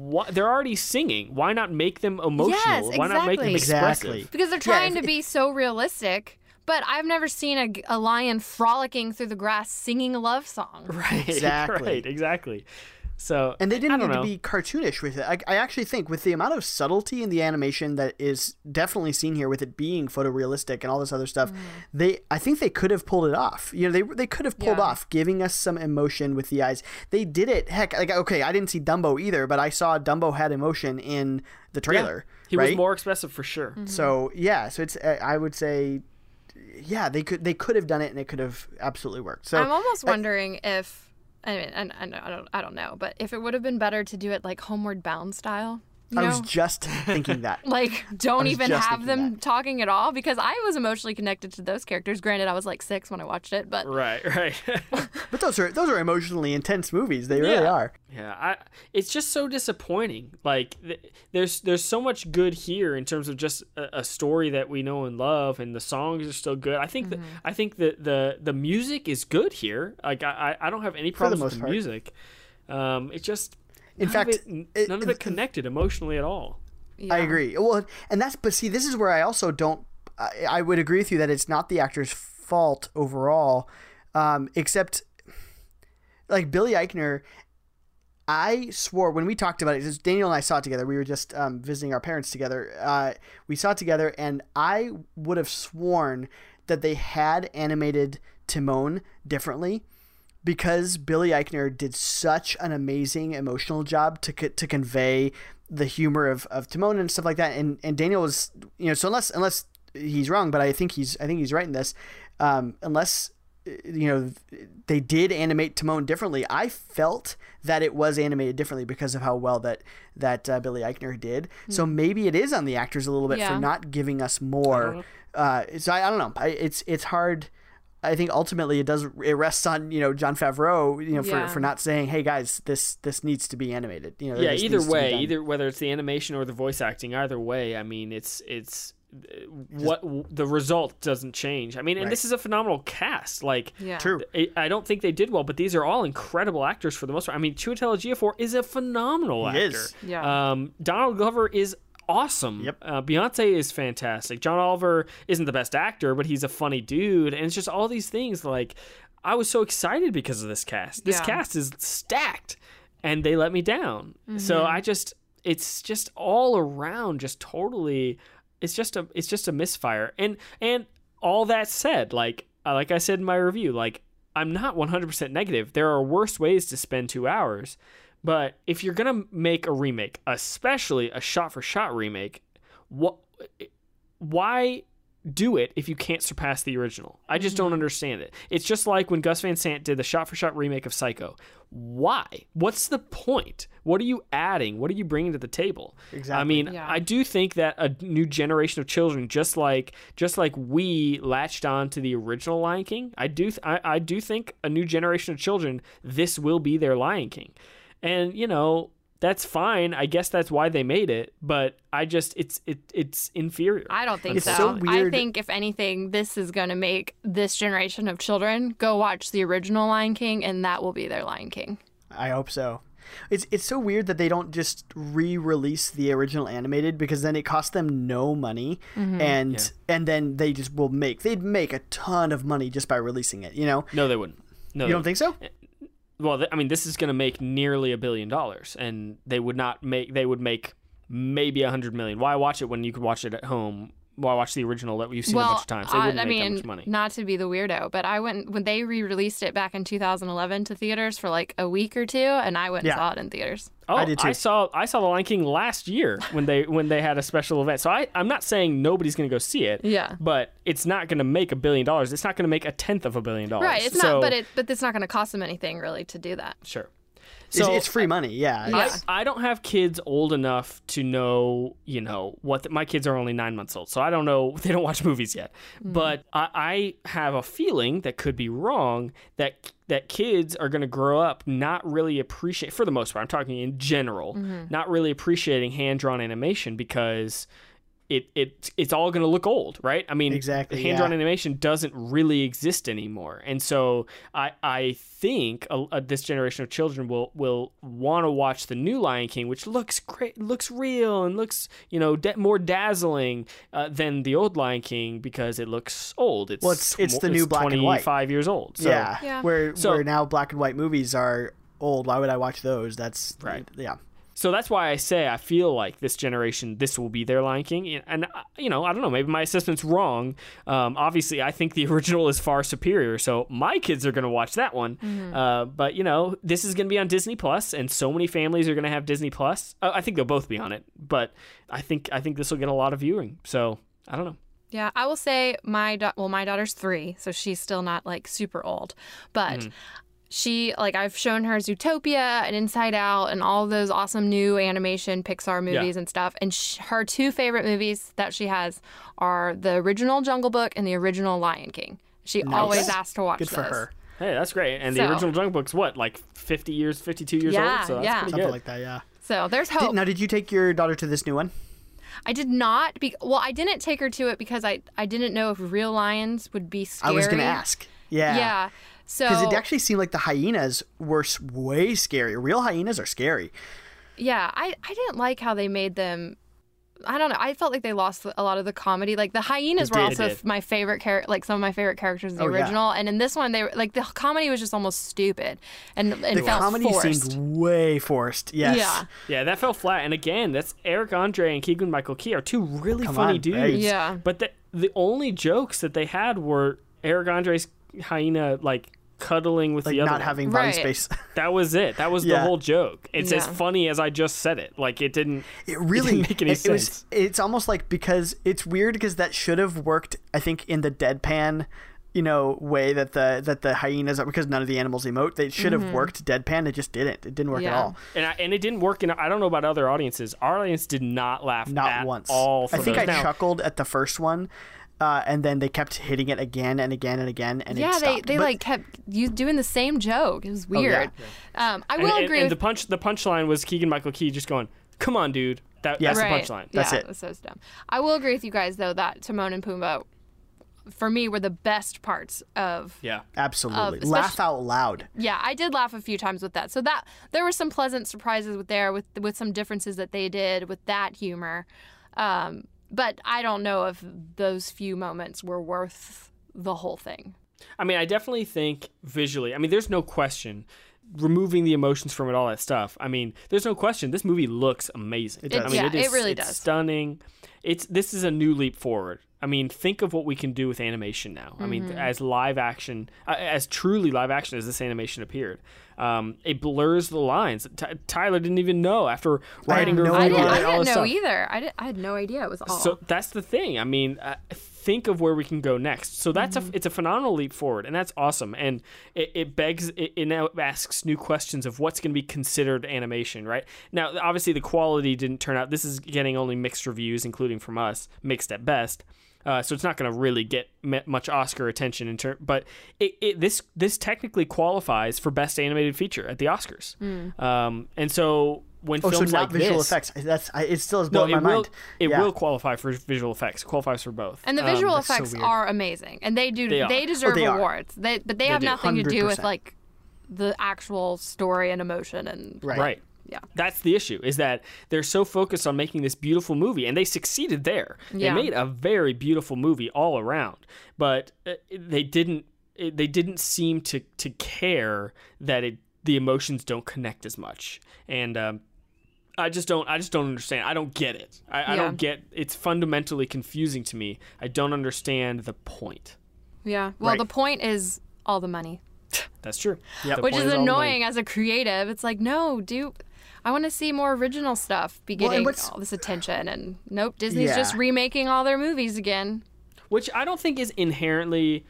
Right they're already singing. Why not make them emotional? Yes, exactly. Why not make them expressive? Exactly. Because they're trying yeah, to be so realistic. But I've never seen a, a lion frolicking through the grass singing a love song. Right. Exactly. Right. Exactly. So and they didn't need know. to be cartoonish with it. I, I, actually think with the amount of subtlety in the animation that is definitely seen here, with it being photorealistic and all this other stuff, mm. they I think they could have pulled it off. You know, they they could have pulled yeah. off giving us some emotion with the eyes. They did it. Heck, like okay, I didn't see Dumbo either, but I saw Dumbo had emotion in the trailer. Yeah. He right? was more expressive for sure. Mm-hmm. So yeah, so it's I would say yeah, they could they could have done it and it could have absolutely worked. So I'm almost wondering I, if I mean, I, I, don't, I don't know, but if it would have been better to do it like Homeward Bound style, you know? I was just thinking that. like, don't even have them that. talking at all because I was emotionally connected to those characters. Granted, I was like six when I watched it, but right, right. but those are those are emotionally intense movies. They really are. Yeah, I, it's just so disappointing. Like, th- there's there's so much good here in terms of just a, a, story that we know and love, and the songs are still good. I think mm-hmm. that I think that the the music is good here. Like, I I don't have any problems the with the part. music. Um, it just in none fact, of it, none of it connected emotionally at all. Yeah. I agree. Well, and that's but see, this is where I also don't. I, I would agree with you that it's not the actor's fault overall, um, except like Billy Eichner. I swore when we talked about it, Daniel and I saw it together. We were just um, visiting our parents together. Uh, we saw it together, and I would have sworn that they had animated Timon differently because Billy Eichner did such an amazing emotional job to to convey the humor of, of Timon and stuff like that. And and Daniel was you know so unless unless he's wrong, but I think he's I think he's right in this. Um, unless you know they did animate Timon differently. I felt that it was animated differently because of how well that that uh, Billy Eichner did. Mm. So maybe it is on the actors a little bit yeah. for not giving us more. Uh, so I, I, don't know. I, it's it's hard. I think ultimately it does it rests on you know Jon Favreau you know for, yeah. for not saying hey guys this this needs to be animated you know yeah either way either whether it's the animation or the voice acting either way I mean it's it's what the result doesn't change. I mean, and right. this is a phenomenal cast. Like, yeah. true. I don't think they did well, but these are all incredible actors for the most part. I mean, Chiwetel Ejiofor is a phenomenal he actor. Is. Yeah. Um, Donald Glover is awesome. Yep. Uh, Beyonce is fantastic. John Oliver isn't the best actor, but he's a funny dude, and it's just all these things. Like, I was so excited because of this cast. This yeah. cast is stacked, and they let me down. Mm-hmm. So I just, it's just all around, just totally it's just a it's just a misfire. And and all that said, like uh, like I said in my review, like I'm not 100% negative. There are worse ways to spend 2 hours. But if you're going to make a remake, especially a shot for shot remake, what why do it if you can't surpass the original. I just don't mm-hmm. understand it. It's just like when Gus Van Sant did the shot for shot remake of Psycho. Why? What's the point? What are you adding? What are you bringing to the table? Exactly. I mean, yeah. I do think that a new generation of children, just like just like we latched on to the original Lion King, I do th- I, I do think a new generation of children, this will be their Lion King. And you know, that's fine. I guess that's why they made it, but I just it's it it's inferior. I don't think it's so. so I think if anything, this is going to make this generation of children go watch the original Lion King, and that will be their Lion King. I hope so. It's it's so weird that they don't just re-release the original animated because then it costs them no money, mm-hmm. and yeah. and then they just will make they'd make a ton of money just by releasing it. You know? No, they wouldn't. No, you don't think so? Well, I mean, this is going to make nearly a billion dollars, and they would not make. They would make maybe a hundred million. Why watch it when you could watch it at home well, I watched the original that we've seen well, a bunch of times. They uh, wouldn't I make mean, that much money. Not to be the weirdo, but I went when they re-released it back in 2011 to theaters for like a week or two, and I went and saw it in theaters. Oh, I did too. I saw I saw The Lion King last year when they when they had a special event. So I I'm not saying nobody's going to go see it. Yeah. But it's not going to make a billion dollars. It's not going to make a tenth of a billion dollars. Right. It's so, not. But it but it's not going to cost them anything really to do that. Sure. So it's, free money, yeah. yeah. I, I, don't have kids old enough to know, you know, what the, my kids are only nine months old, so I don't know. They don't watch movies yet, mm. but I, I have a feeling that could be wrong that that kids are going to grow up not really appreciate, for the most part, I'm talking in general, mm-hmm. not really appreciating hand drawn animation because it, it it's all going to look old, right? I mean, exactly. Hand drawn yeah. animation doesn't really exist anymore, and so I I think a, a, this generation of children will will want to watch the new Lion King, which looks great, looks real, and looks you know da- more dazzling uh, than the old Lion King because it looks old. It's well, it's, it's the new black and white, five years old. So, yeah. yeah, where so, where now black and white movies are old. Why would I watch those? That's right. Yeah. So that's why I say I feel like this generation, this will be their Lion King. And, uh, you know, I don't know, maybe my assessment's wrong. Um, obviously, I think the original is far superior. So my kids are going to watch that one. Mm-hmm. Uh, but, you know, this is going to be on Disney Plus, and so many families are going to have Disney Plus. Uh, I think they'll both be on it. But I think I think this will get a lot of viewing. So I don't know. Yeah, I will say my da- well, my daughter's three, so she's still not like super old. But mm-hmm she like I've shown her Zootopia and Inside Out and all those awesome new animation Pixar movies yeah. and stuff. And sh- her two favorite movies that she has are the original Jungle Book and the original Lion King. She nice. always asks to watch Good those. for her. Hey, that's great. And so, the original Jungle Book's what, like 50 years, 52 years yeah, old? So that's yeah. pretty Something good. like that, yeah. So there's hope. Did, now, did you take your daughter to this new one? I did not. Be- well, I didn't take her to it because I, I didn't know if real lions would be scary. I was going to ask. Yeah. Yeah. So because it actually seemed like the hyenas were way scary. Real hyenas are scary. Yeah, I I didn't like how they made them. I don't know. I felt like they lost a lot of the comedy. Like the hyenas were also my favorite character, like some of my favorite characters in the oh, original. Yeah. And in this one, they were like the comedy was just almost stupid and, and the comedy forced. seemed way forced. Yes. Yeah. Yeah, that fell flat. And again, that's Eric Andre and Keegan Michael Key are two really Come funny on, dudes. Right. Yeah. But the the only jokes that they had were Eric Andre's hyena like cuddling with like the other not having body right. space. that was it. That was yeah. the whole joke. It's yeah. as funny as I just said it. Like it didn't. It really it didn't make any it, sense. It was, it's almost like because it's weird because that should have worked. I think in the deadpan you know way that the that the hyenas are because none of the animals emote they should have mm-hmm. worked deadpan it just didn't it didn't work yeah. at all and I, and it didn't work in i don't know about other audiences our audience did not laugh not once all i think those. i now, chuckled at the first one uh, and then they kept hitting it again and again and again and yeah they, they but, like kept you doing the same joke. It was weird oh, yeah. um, i will and, agree and, with... the punch the punchline was keegan michael key just going come on dude. That, yeah. that's right. the punchline. That's yeah, it. so dumb. I will agree with you guys though that timon and pumbaa for me were the best parts of yeah. Absolutely. of, laugh out loud. Yeah i did laugh a few times with that. So that there were some pleasant surprises with there with with some differences that they did with that humor. Um, but i don't know if those few moments were worth the whole thing i mean i definitely think visually i mean there's no question removing the emotions from it all that stuff i mean there's no question this movie looks amazing it does. I mean, yeah, it, is, it really it's does stunning it's this is a new leap forward I mean, think of what we can do with animation now. Mm-hmm. I mean, mm-hmm. as live action, uh, as truly live action as this animation appeared, um, it blurs the lines. T- Tyler didn't even know after writing her. No I didn't, I didn't know stuff. either. I, did, I had no idea it was all. So that's the thing. I mean, uh, think of where we can go next. So that's mm-hmm. a it's a phenomenal leap forward, and that's awesome. And it, it begs it, it now asks new questions of what's going to be considered animation. Right now, obviously the quality didn't turn out. This is getting only mixed reviews, including from us, mixed at best. Uh, so it's not going to really get much Oscar attention in turn. But it, it, this this technically qualifies for best animated feature at the Oscars. Mm. Um, and so when oh, films so like visual this, effects. That's I, it still is blowing no, my will, mind. It yeah. will qualify for visual effects. Qualifies for both. And the visual um, effects so are amazing, and they do they, they deserve oh, they awards. They but they, they have do. nothing 100%. to do with like the actual story and emotion and right. right. Yeah. That's the issue is that they're so focused on making this beautiful movie and they succeeded there. Yeah. They made a very beautiful movie all around, but uh, they didn't they didn't seem to to care that it the emotions don't connect as much. And um, I just don't I just don't understand. I don't get it. I, yeah. I don't get it's fundamentally confusing to me. I don't understand the point. Yeah. Well, right. the point is all the money. That's true. Yep. Which is, is annoying as a creative. It's like, no, do I want to see more original stuff be getting well, all this attention. And nope, Disney's yeah. just remaking all their movies again. Which I don't think is inherently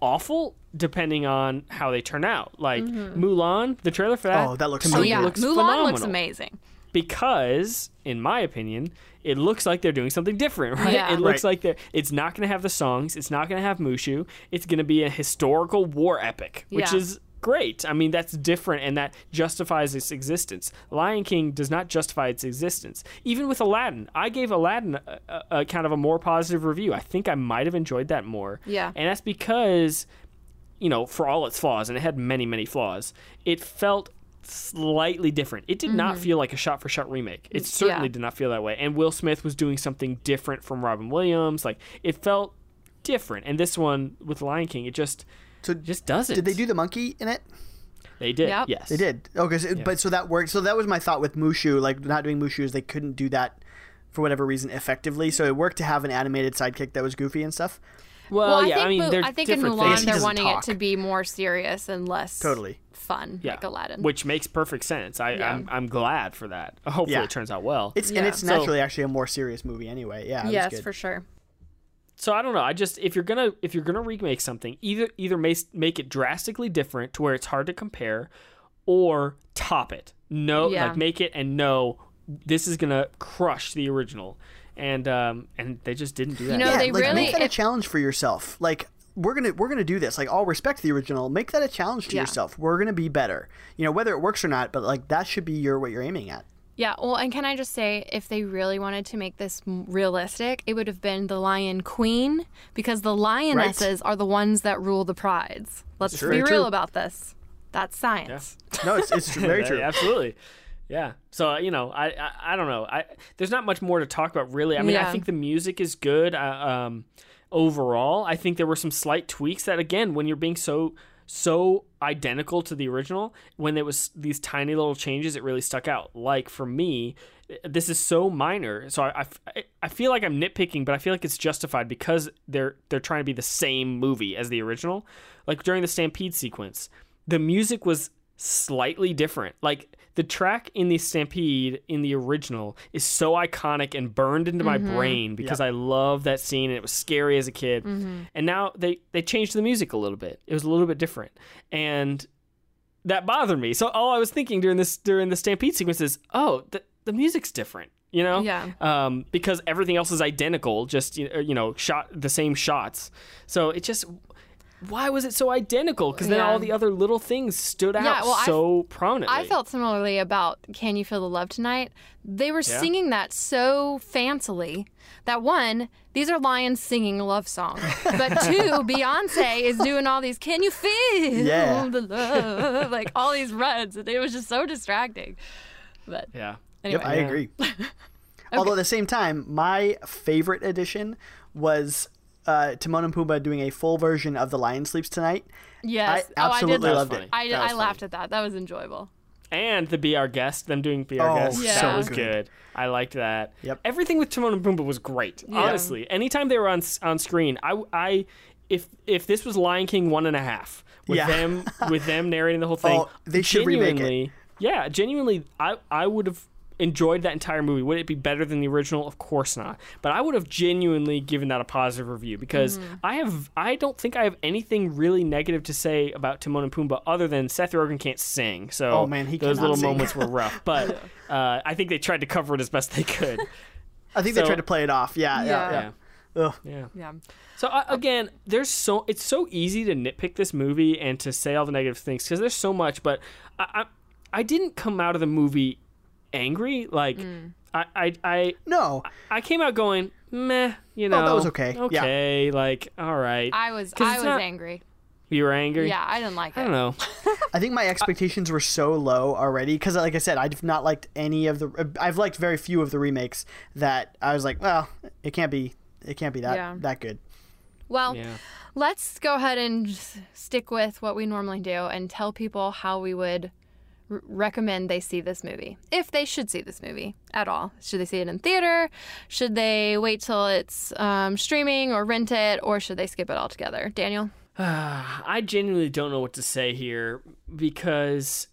awful, depending on how they turn out. Like mm-hmm. Mulan, the trailer for that. Oh, that looks. To oh yeah, looks Mulan phenomenal. looks amazing. Because, in my opinion, it looks like they're doing something different, right? Yeah. It looks right. like they're. It's not going to have the songs. It's not going to have Mushu. It's going to be a historical war epic, which yeah. is great. I mean, that's different and that justifies its existence. Lion King does not justify its existence. Even with Aladdin, I gave Aladdin a, a, a kind of a more positive review. I think I might have enjoyed that more. Yeah. And that's because, you know, for all its flaws, and it had many, many flaws, it felt slightly different. It did mm-hmm. not feel like a shot for shot remake. It certainly yeah. did not feel that way. And Will Smith was doing something different from Robin Williams. Like, it felt different. And this one with Lion King, it just so just does it. Did they do the monkey in it? They did. Yep. Yes, they did. Okay, so, yeah. but so that worked. So that was my thought with Mushu. Like not doing Mushu is they couldn't do that for whatever reason effectively. So it worked to have an animated sidekick that was goofy and stuff. Well, well yeah, I, I mean, I think in Mulan things. they're wanting talk. it to be more serious and less totally fun, yeah. like Aladdin, which makes perfect sense. I, yeah. I'm, I'm glad for that. Hopefully, yeah. it turns out well. It's and it's naturally so, actually a more serious movie anyway. Yeah. Yes, for sure so I don't know. I just if you're gonna if you're gonna remake something, either either make make it drastically different to where it's hard to compare, or top it. No, yeah. like make it and know this is gonna crush the original, and um and they just didn't do that. You know, yeah, they like, really make that a challenge for yourself. Like we're gonna we're gonna do this. Like all respect the original, make that a challenge to yeah. yourself. We're gonna be better. You know whether it works or not, but like that should be your what you're aiming at. Yeah, well, and can I just say, if they really wanted to make this realistic, it would have been the Lion Queen because the lionesses right. are the ones that rule the prides. Let's be real true. about this. That's science. Yeah. No, it's, it's very true. Absolutely. Yeah. So uh, you know, I, I, I don't know. I there's not much more to talk about really. I mean, yeah. I think the music is good. Uh, um, overall, I think there were some slight tweaks that again, when you're being so so identical to the original when there was these tiny little changes it really stuck out. Like for me this is so minor so I, I, I feel like i'm nitpicking but i feel like it's justified because they're they're trying to be the same movie as the original. Like during the stampede sequence the music was slightly different. Like the track in the Stampede in the original is so iconic and burned into my Mm-hmm. brain because I love that scene and it was scary as a kid. Mm-hmm. And now they they changed the music a little bit. It was a little bit different. And that bothered me. So all I was thinking during this during the Stampede sequence is, "Oh, the the music's different." You know? Yeah. Um, because everything else is identical, just you know, shot the same shots. So it just why was it so identical? Because then Yeah. all the other little things stood out Yeah, well, I- so prominently. I felt similarly about Can You Feel the Love Tonight? They were Yeah. singing that so fancily that one, these are lions singing a love song. But two, Beyonce is doing all these Can You Feel Yeah. the Love? Like all these runs. It was just so distracting. But yeah. anyway. Yep, I agree. Although at the same time, my favorite addition was uh, Timon and Pumbaa doing a full version of "The Lion Sleeps Tonight." Yes. I absolutely oh, I did. loved funny. it. I, That I laughed at that. That was enjoyable. And the Be Our Guest, them doing Be Our Oh, Guest, Yeah. that was so good. good. I liked that. Yep. Everything with Timon and Pumbaa was great. Honestly, anytime they were on on screen, I, I if if this was Lion King one and a half with Yeah. them with them narrating the whole thing, Oh, they should remake it. genuinely, Yeah, genuinely, I I would have enjoyed that entire movie. Would it be better than the original? Of course not. But I would have genuinely given that a positive review because Mm-hmm. I have I don't think I have anything really negative to say about Timon and Pumbaa other than Seth Rogen can't sing. So Oh, man, he those little sing. moments were rough. But uh, I think they tried to cover it as best they could. I think So- they tried to play it off. Yeah, yeah, Yeah. yeah. Ugh. Yeah. Yeah. So uh, again, there's so it's so easy to nitpick this movie and to say all the negative things because there's so much. But I, I I didn't come out of the movie angry. Like mm. I, I I No, I came out going meh. You know, Oh, that was okay. Yeah. Okay, like all right. I was 'Cause I was not- angry. you were angry. Yeah, I didn't like it. I don't know. I think my expectations were so low already because, like I said, I've not liked any of the. I've liked very few of the remakes that I was like, well, it can't be. It can't be that Yeah. that good. Well, Yeah. let's go ahead and stick with what we normally do and tell people how we would r- recommend they see this movie. If they should see this movie at all. Should they see it in theater? Should they wait till it's um, streaming or rent it? Or should they skip it altogether? Daniel? I genuinely don't know what to say here because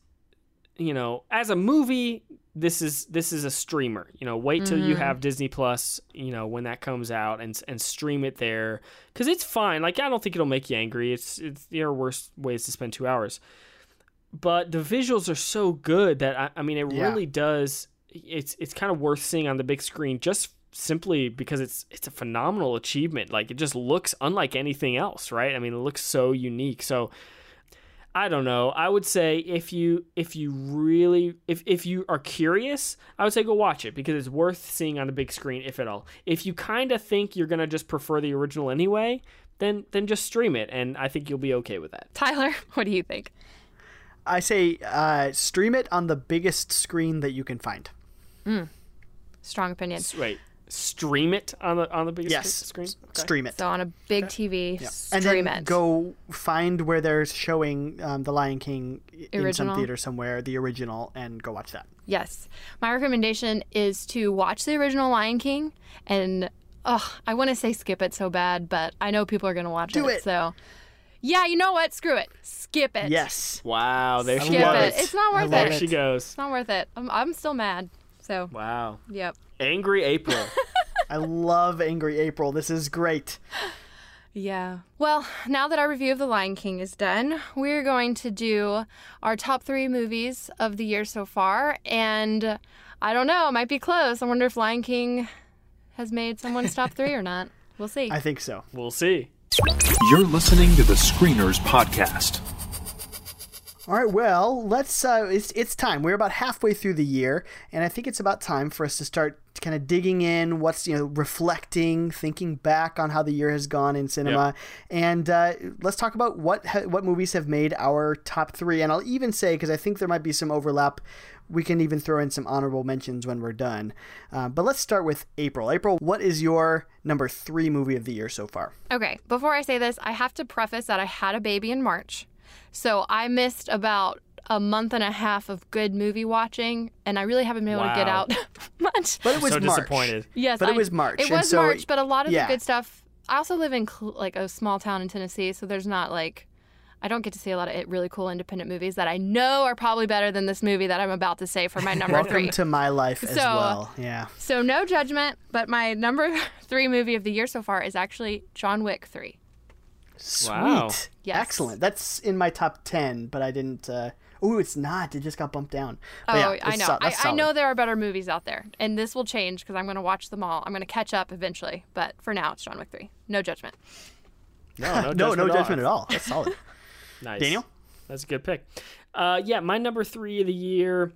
you know, as a movie, this is this is a streamer. You know, wait till you have Disney Plus, you know, when that comes out and and stream it there cuz it's fine. Like I don't think it'll make you angry. It's it's there are worse ways to spend 2 hours. But the visuals are so good that I, I mean it Yeah. really does it's it's kind of worth seeing on the big screen just simply because it's it's a phenomenal achievement. Like it just looks unlike anything else, right? I mean, it looks so unique. So I don't know. I would say if you if you really if if you are curious, I would say go watch it because it's worth seeing on the big screen if at all. If you kind of think you're going to just prefer the original anyway, then then just stream it and I think you'll be okay with that. Tyler, what do you think? I say uh, stream it on the biggest screen that you can find. Strong opinion. S- Wait. Stream it on the on the biggest Yes, screen. Okay. stream it. So on a big TV, and stream then it. go find where they're showing um, the Lion King i- in some Original? theater somewhere, the original, and go watch that. Yes. My recommendation is to watch the original Lion King and ugh, I want to say skip it so bad, but I know people are going to watch Do it. So yeah, you know what? Screw it. Skip it. Yes. Wow, there she Skip love goes. it. It's not worth love There it. she goes. It's not worth it. I'm, I'm still mad. So, Wow. yep. Angry April. I love Angry April. This is great. Yeah. Well, now that our review of The Lion King is done, we're going to do our top three movies of the year so far. And I don't know, it might be close. I wonder if Lion King has made someone's top three or not. We'll see. I think so. we'll see. You're listening to the Screeners Podcast. All right, well, let's. Uh, it's it's time. We're about halfway through the year, and I think it's about time for us to start kind of digging in. What's you know, reflecting, thinking back on how the year has gone in cinema, and uh, let's talk about what ha- what movies have made our top three. And I'll even say because I think there might be some overlap. We can even throw in some honorable mentions when we're done. Uh, but let's start with April. April, what is your number three movie of the year so far? Okay, before I say this, I have to preface that I had a baby in March. So I missed about a month and a half of good movie watching, and I really haven't been able to get out much. But it was so March. disappointed. Yes, But it was March, It was so- March, but a lot of yeah. the good stuff. I also live in cl- like a small town in Tennessee, so there's not like I don't get to see a lot of really cool independent movies that I know are probably better than this movie that I'm about to say for my number Welcome three. to my life as So- well. Yeah. So no judgment, but my number three movie of the year so far is actually John Wick three. Sweet. Wow. Yes. Excellent. That's in my top 10, but I didn't. Uh... Oh, it's not. It just got bumped down. But Oh, yeah, I know. sol- I, I know there are better movies out there, and this will change because I'm going to watch them all. I'm going to catch up eventually, but for now, it's John Wick three. No judgment. No, no, no at judgment at all. That's solid. Nice. Daniel? That's a good pick. Uh, yeah, my number three of the year.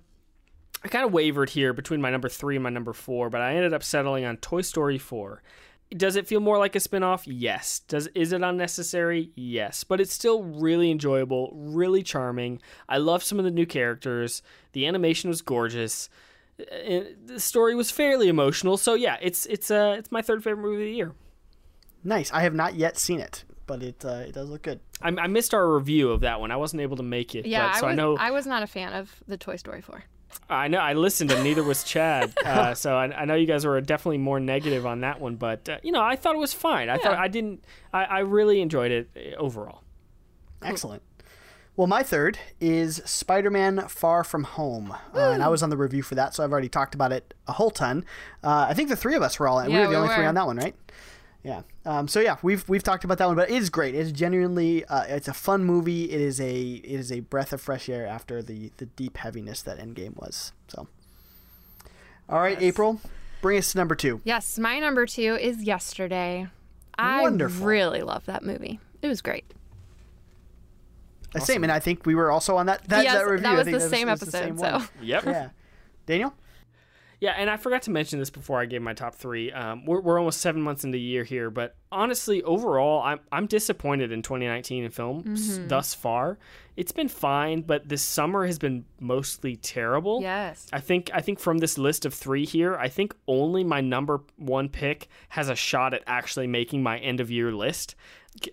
I kind of wavered here between my number three and my number four, but I ended up settling on Toy Story 4. Does it feel more like a spinoff? Yes. Does is it unnecessary? Yes. But it's still really enjoyable, really charming. I love some of the new characters. The animation was gorgeous. Uh, The story was fairly emotional. So yeah, it's it's uh it's my third favorite movie of the year. Nice. I have not yet seen it, but it uh, it does look good. I, I missed our review of that one. I wasn't able to make it. Yeah, but, so I, was, I know I was not a fan of the Toy Story four. I know. I listened, and neither was Chad. Uh, so I, I know you guys were definitely more negative on that one, but uh, you know, I thought it was fine. I thought I didn't. I, I really enjoyed it uh, overall. Excellent. Well, my third is Spider Man Far From Home. Uh, and I was on the review for that, so I've already talked about it a whole ton. Uh, I think the three of us were all, we were the we only three on that one, right? Yeah. Um, so yeah, we've we've talked about that one, but it is great. It's genuinely uh, it's a fun movie. It is a it is a breath of fresh air after the the deep heaviness that Endgame was. So, all right, April, bring us to number two. Yes, my number two is Yesterday. I really love that movie. It was great. The Same, and I think we were also on that that, Yes, that review. that I was think the same it was episode, one. so. Yep. yeah, Daniel. Yeah, and I forgot to mention this before I gave my top three. Um, we're, we're almost seven months into the year here, but honestly, overall, I'm I'm disappointed in 2019 in film s- thus far. It's been fine, but this summer has been mostly terrible. Yes. I think I think from this list of three here, I think only my number one pick has a shot at actually making my end of year list.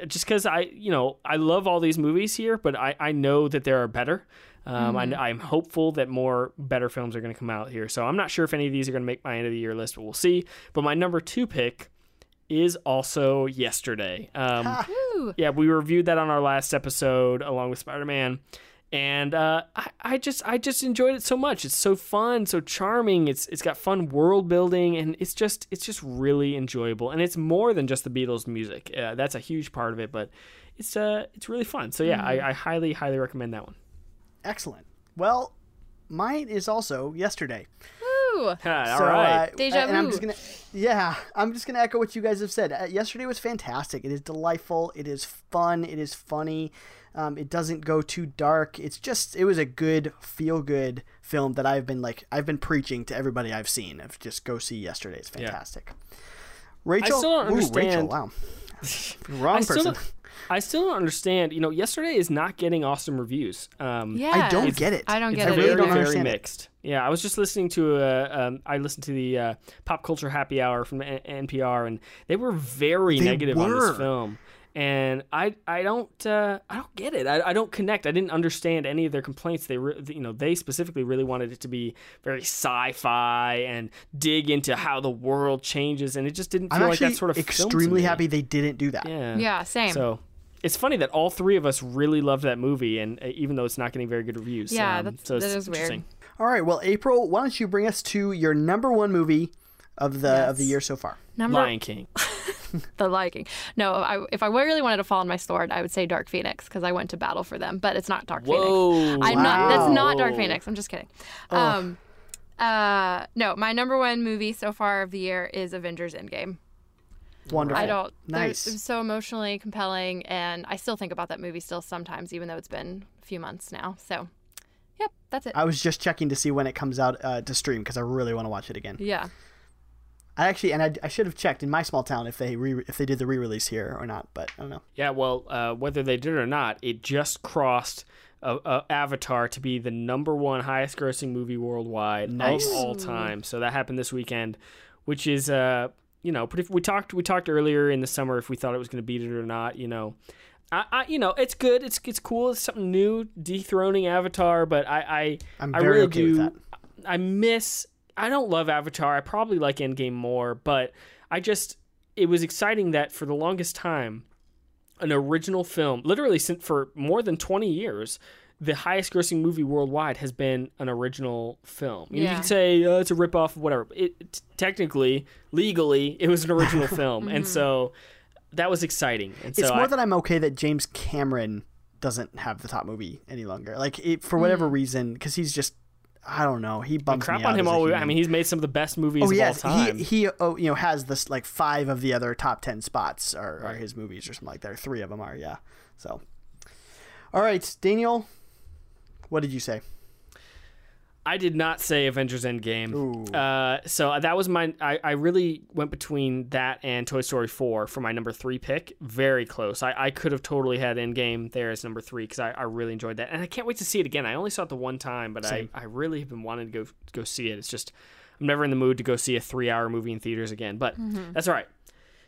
Just because I, you know, I love all these movies here, but I, I know that there are better. Um, I, I'm hopeful that more better films are going to come out here. So I'm not sure if any of these are going to make my end of the year list, but we'll see. But my number two pick is also Yesterday. Um, yeah, we reviewed that on our last episode along with Spider Man, and uh, I, I just I just enjoyed it so much. It's so fun, so charming. It's it's got fun world building, and it's just it's just really enjoyable. And it's more than just the Beatles music. Uh, that's a huge part of it, but it's uh it's really fun. So yeah, I, I highly highly recommend that one. Excellent. Well, mine is also yesterday. Woo. All right. uh, Deja and I'm vu. just gonna, yeah, I'm just gonna echo what you guys have said. Uh, yesterday was fantastic. It is delightful. It is fun. It is funny. Um, it doesn't go too dark. It's just, it was a good, feel good film that I've been like, I've been preaching to everybody I've seen. Of just go see yesterday. It's fantastic. Rachel, still don't Ooh, Rachel, wow, wrong I still person. Don't, I still don't understand. You know, yesterday is not getting awesome reviews. Um, Yeah. I don't get it. I don't It's get I it really very, don't very understand it. mixed. Yeah, I was just listening to a. Um, I listened to the uh, pop culture happy hour from N- NPR, and they were very They negative on this film. And I, I don't, uh, I don't get it. I, I don't connect. I didn't understand any of their complaints. They, re- you know, they specifically really wanted it to be very sci-fi and dig into how the world changes, and it just didn't I'm feel like actually that sort of film to extremely me. happy they didn't do that. Yeah. Yeah, same. So it's funny that all three of us really loved that movie, and uh, even though it's not getting very good reviews. Yeah, um, that's- so it's that is weird. All right. Well, April, why don't you bring us to your number one movie of the of the year so far? Number Lion King. the liking. No, I, if I really wanted to fall on my sword, I would say Dark Phoenix because I went to battle for them. But it's not Dark Phoenix. Whoa! I'm not. That's not Dark Phoenix. I'm just kidding. Um, uh, no, my number one movie so far of the year is Avengers Endgame. Wonderful. I don't. Nice. It was so emotionally compelling, and I still think about that movie still sometimes, even though it's been a few months now. So, yep, that's it. I was just checking to see when it comes out uh, to stream because I really want to watch it again. yeah. I actually, and I, I should have checked in my small town if they re, if they did the re-release here or not, but I don't know. Yeah, well, uh, whether they did or not, it just crossed uh, uh, Avatar to be the number one highest grossing movie worldwide Nice. of all time. So that happened this weekend, which is, uh, you know, pretty. We talked we talked earlier in the summer if we thought it was going to beat it or not. You know, I, I you know it's good. It's it's cool. It's something new, dethroning Avatar. But I I, I'm I really okay do. with that. I miss. I don't love Avatar. I probably like Endgame more, but I just it was exciting that for the longest time an original film, literally since for more than 20 years, the highest grossing movie worldwide has been an original film. You, yeah. you can say oh, it's a ripoff, whatever. It, it, technically, legally, it was an original film, and so that was exciting. And it's so more I, that I'm okay that James Cameron doesn't have the top movie any longer. Like it, for whatever mm. reason, because he's just I don't know. He bumps crap me on him all. I mean, he's made some of the best movies oh, yes. of all time. He, he oh, you know has this like five of the other top ten spots are, right. are his movies or something like that. Or three of them are yeah. So, all right, Daniel, what did you say? I did not say Avengers Endgame. Uh, so that was my. I, I really went between that and Toy Story 4 for my number three pick. Very close. I, I could have totally had Endgame there as number three because I, I really enjoyed that. And I can't wait to see it again. I only saw it the one time, but I, I really have been wanting to go go see it. It's just, I'm never in the mood to go see a three hour movie in theaters again. But mm-hmm. that's all right.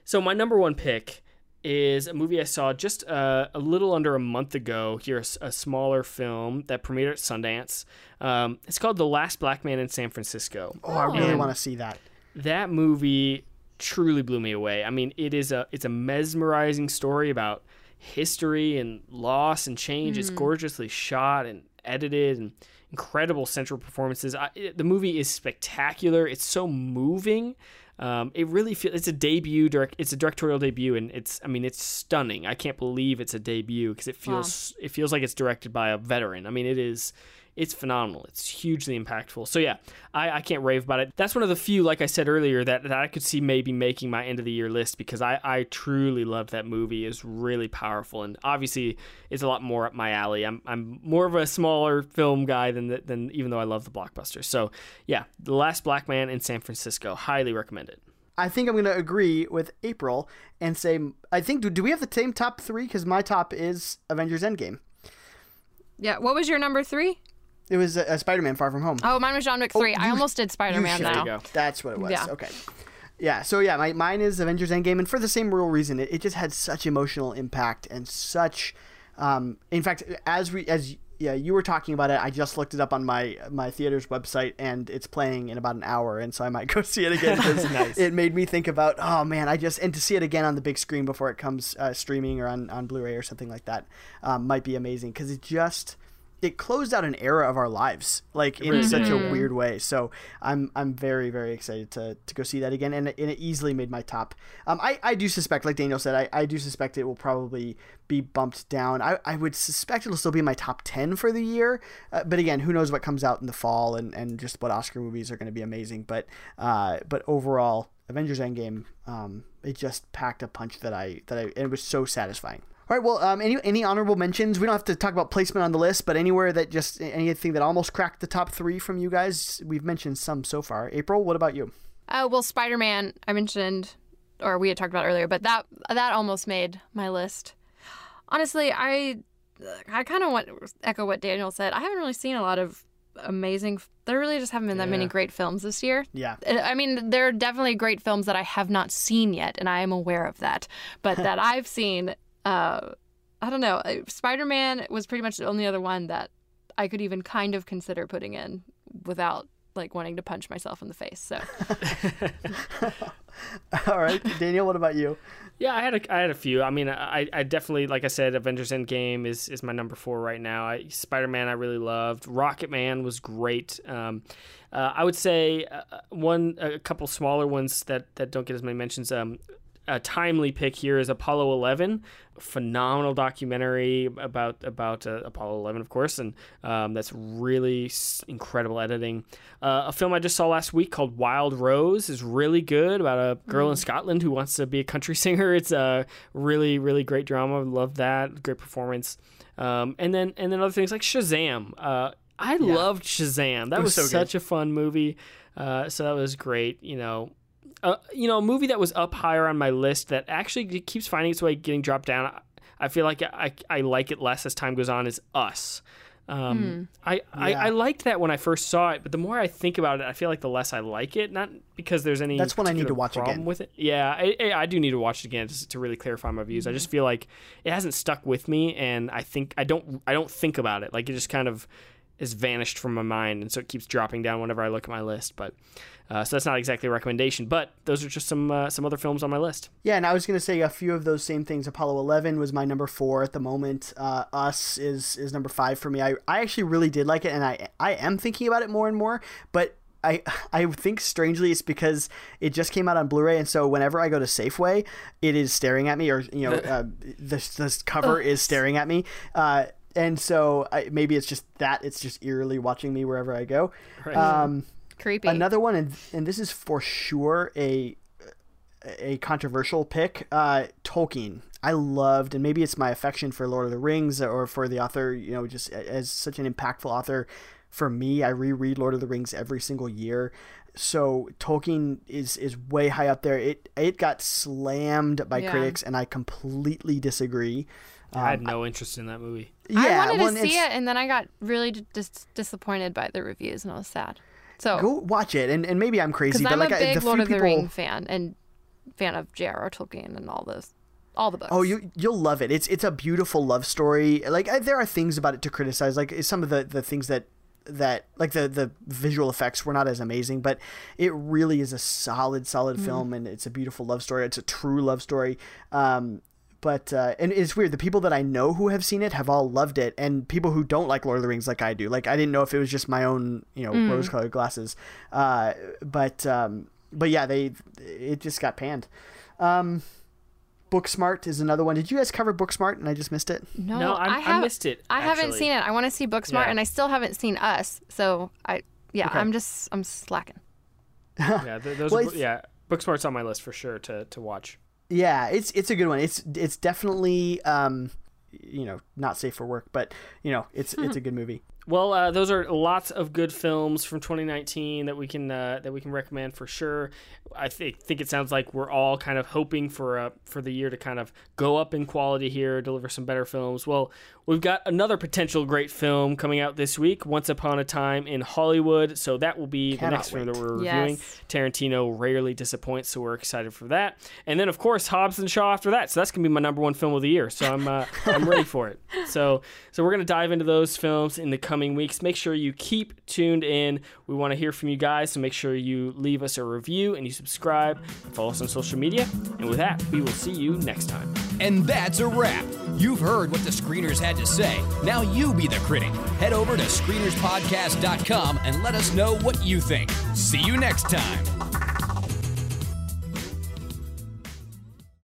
So my number one pick is a movie I saw just uh, a little under a month ago. Here, a, a smaller film that premiered at Sundance. Um, it's called The Last Black Man in San Francisco. Oh, I really want to see that. That movie truly blew me away. I mean, it is a it's a mesmerizing story about history and loss and change. Mm. It's gorgeously shot and edited and incredible central performances. I, it, the movie is spectacular. It's so moving. Um, it really feels it's a debut direct it's a directorial debut and it's I mean it's stunning. I can't believe it's a debut because it feels wow. it feels like it's directed by a veteran. I mean it is it's phenomenal. It's hugely impactful. So yeah, I, I can't rave about it. That's one of the few, like I said earlier, that, that I could see maybe making my end of the year list because I, I truly love that movie. It's really powerful and obviously it's a lot more up my alley. I'm I'm more of a smaller film guy than the, than even though I love the blockbusters. So yeah, The Last Black Man in San Francisco, highly recommend it. I think I'm going to agree with April and say I think do, do we have the same top three? Because my top is Avengers Endgame. Yeah. What was your number three? It was a, a Spider-Man Far From Home. Oh, mine was John Wick three. Oh, I almost did Spider-Man now. That's what it was. Yeah. Okay. Yeah. So yeah, my mine is Avengers Endgame, and for the same real reason, it, it just had such emotional impact and such. Um, in fact, as we as yeah, you were talking about it. I just looked it up on my my theater's website, and it's playing in about an hour, and so I might go see it again because nice. it made me think about oh man, I just and to see it again on the big screen before it comes uh, streaming or on on Blu-ray or something like that um, might be amazing because it just it closed out an era of our lives like in mm-hmm. such a weird way. So i'm i'm very very excited to to go see that again and, and it easily made my top. Um i i do suspect like daniel said i i do suspect it will probably be bumped down. I i would suspect it'll still be in my top 10 for the year uh, but again who knows what comes out in the fall and and just what oscar movies are going to be amazing. But uh but overall avengers endgame um it just packed a punch that i that i it was so satisfying all right. Well, um, any any honorable mentions? We don't have to talk about placement on the list, but anywhere that just anything that almost cracked the top three from you guys. We've mentioned some so far. April, what about you? Uh, well, Spider Man. I mentioned, or we had talked about earlier, but that that almost made my list. Honestly, I I kind of want echo what Daniel said. I haven't really seen a lot of amazing. There really just haven't been that yeah. many great films this year. Yeah. I mean, there are definitely great films that I have not seen yet, and I am aware of that. But that I've seen, uh, I don't know. Spider Man was pretty much the only other one that I could even kind of consider putting in without like wanting to punch myself in the face. So. All right, Daniel. What about you? Yeah, I had a, I had a few. I mean, I, I definitely, like I said, Avengers Endgame is, is my number four right now. Spider Man, I really loved. Rocket Man was great. Um, uh, I would say uh, one, a couple smaller ones that, that don't get as many mentions. Um, a timely pick here is Apollo 11, phenomenal documentary about about uh, Apollo 11, of course, and um, that's really incredible editing. Uh, a film I just saw last week called Wild Rose is really good about a girl mm. in Scotland who wants to be a country singer. It's a really really great drama. Love that, great performance. Um, and then and then other things like Shazam. Uh, I yeah. loved Shazam. That was, was so such good. a fun movie. Uh, so that was great. You know, uh, you know, a movie that was up higher on my list that actually keeps finding its way getting dropped down. I feel like I, I like it less as time goes on. Is Us. Um, hmm. I, I, yeah. I, liked that when I first saw it, but the more I think about it, I feel like the less I like it. Not because there's any. That's when I need to watch again. With it, yeah, I, I do need to watch it again to, to really clarify my views. Mm-hmm. I just feel like it hasn't stuck with me, and I think I don't I don't think about it. Like it just kind of has vanished from my mind, and so it keeps dropping down whenever I look at my list. But Uh, so that's not exactly a recommendation, but those are just some uh, some other films on my list. Yeah, and I was going to say a few of those same things. Apollo 11 was my number four at the moment. Uh, Us is is number five for me. I, I actually really did like it, and I I am thinking about it more and more. But I I think strangely it's because it just came out on Blu-ray, and so whenever I go to Safeway, it is staring at me, or you know, uh, this this cover is staring at me. Uh, and so I, maybe it's just that it's just eerily watching me wherever I go. Right. Um, Creepy. Another one, and and this is for sure a a controversial pick. Uh, Tolkien. I loved, and maybe it's my affection for Lord of the Rings or for the author. You know, just as such an impactful author for me, I reread Lord of the Rings every single year. So Tolkien is is way high up there. It it got slammed by yeah. critics, and I completely disagree. Um, I had um, no interest in that movie. Yeah, I wanted well, to see it, and then I got really dis- disappointed by the reviews, and I was sad. So go watch it, and, and maybe I'm crazy, but I'm like a big I, the Lord of people... the Ring fan and fan of J.R.R. Tolkien and all those all the books. Oh, you you'll love it. It's it's a beautiful love story. Like I, there are things about it to criticize, like some of the the things that that like the the visual effects were not as amazing, but it really is a solid solid mm-hmm. film, and it's a beautiful love story. It's a true love story. Um, but uh, and it's weird. The people that I know who have seen it have all loved it, and people who don't like Lord of the Rings like I do. Like I didn't know if it was just my own you know mm. rose colored glasses, uh, but um, but yeah, they it just got panned. Um, Booksmart is another one. Did you guys cover Booksmart and I just missed it? No, no I, have, I missed it. I haven't seen it. I want to see Booksmart yeah. and I still haven't seen Us. So I yeah, okay. I'm just I'm slacking. yeah, those well, are, yeah, Booksmart's on my list for sure to to watch. Yeah, it's it's a good one. It's it's definitely um you know not safe for work, but you know it's it's a good movie. Well, uh, those are lots of good films from 2019 that we can uh, that we can recommend for sure. I th- think it sounds like we're all kind of hoping for uh, for the year to kind of go up in quality here, deliver some better films. Well, we've got another potential great film coming out this week, Once Upon a Time in Hollywood. So that will be Cannot the next wait. film that we're reviewing. Yes. Tarantino rarely disappoints, so we're excited for that. And then of course Hobbs and Shaw after that. So that's gonna be my number one film of the year. So I'm uh, I'm ready for it. So so we're gonna dive into those films in the coming weeks. Make sure you keep tuned in. We want to hear from you guys, so make sure you leave us a review and you subscribe, follow us on social media. And with that, we will see you next time. And that's a wrap. You've heard what the screeners had to say. Now you be the critic. Head over to screenerspodcast.com and let us know what you think. See you next time.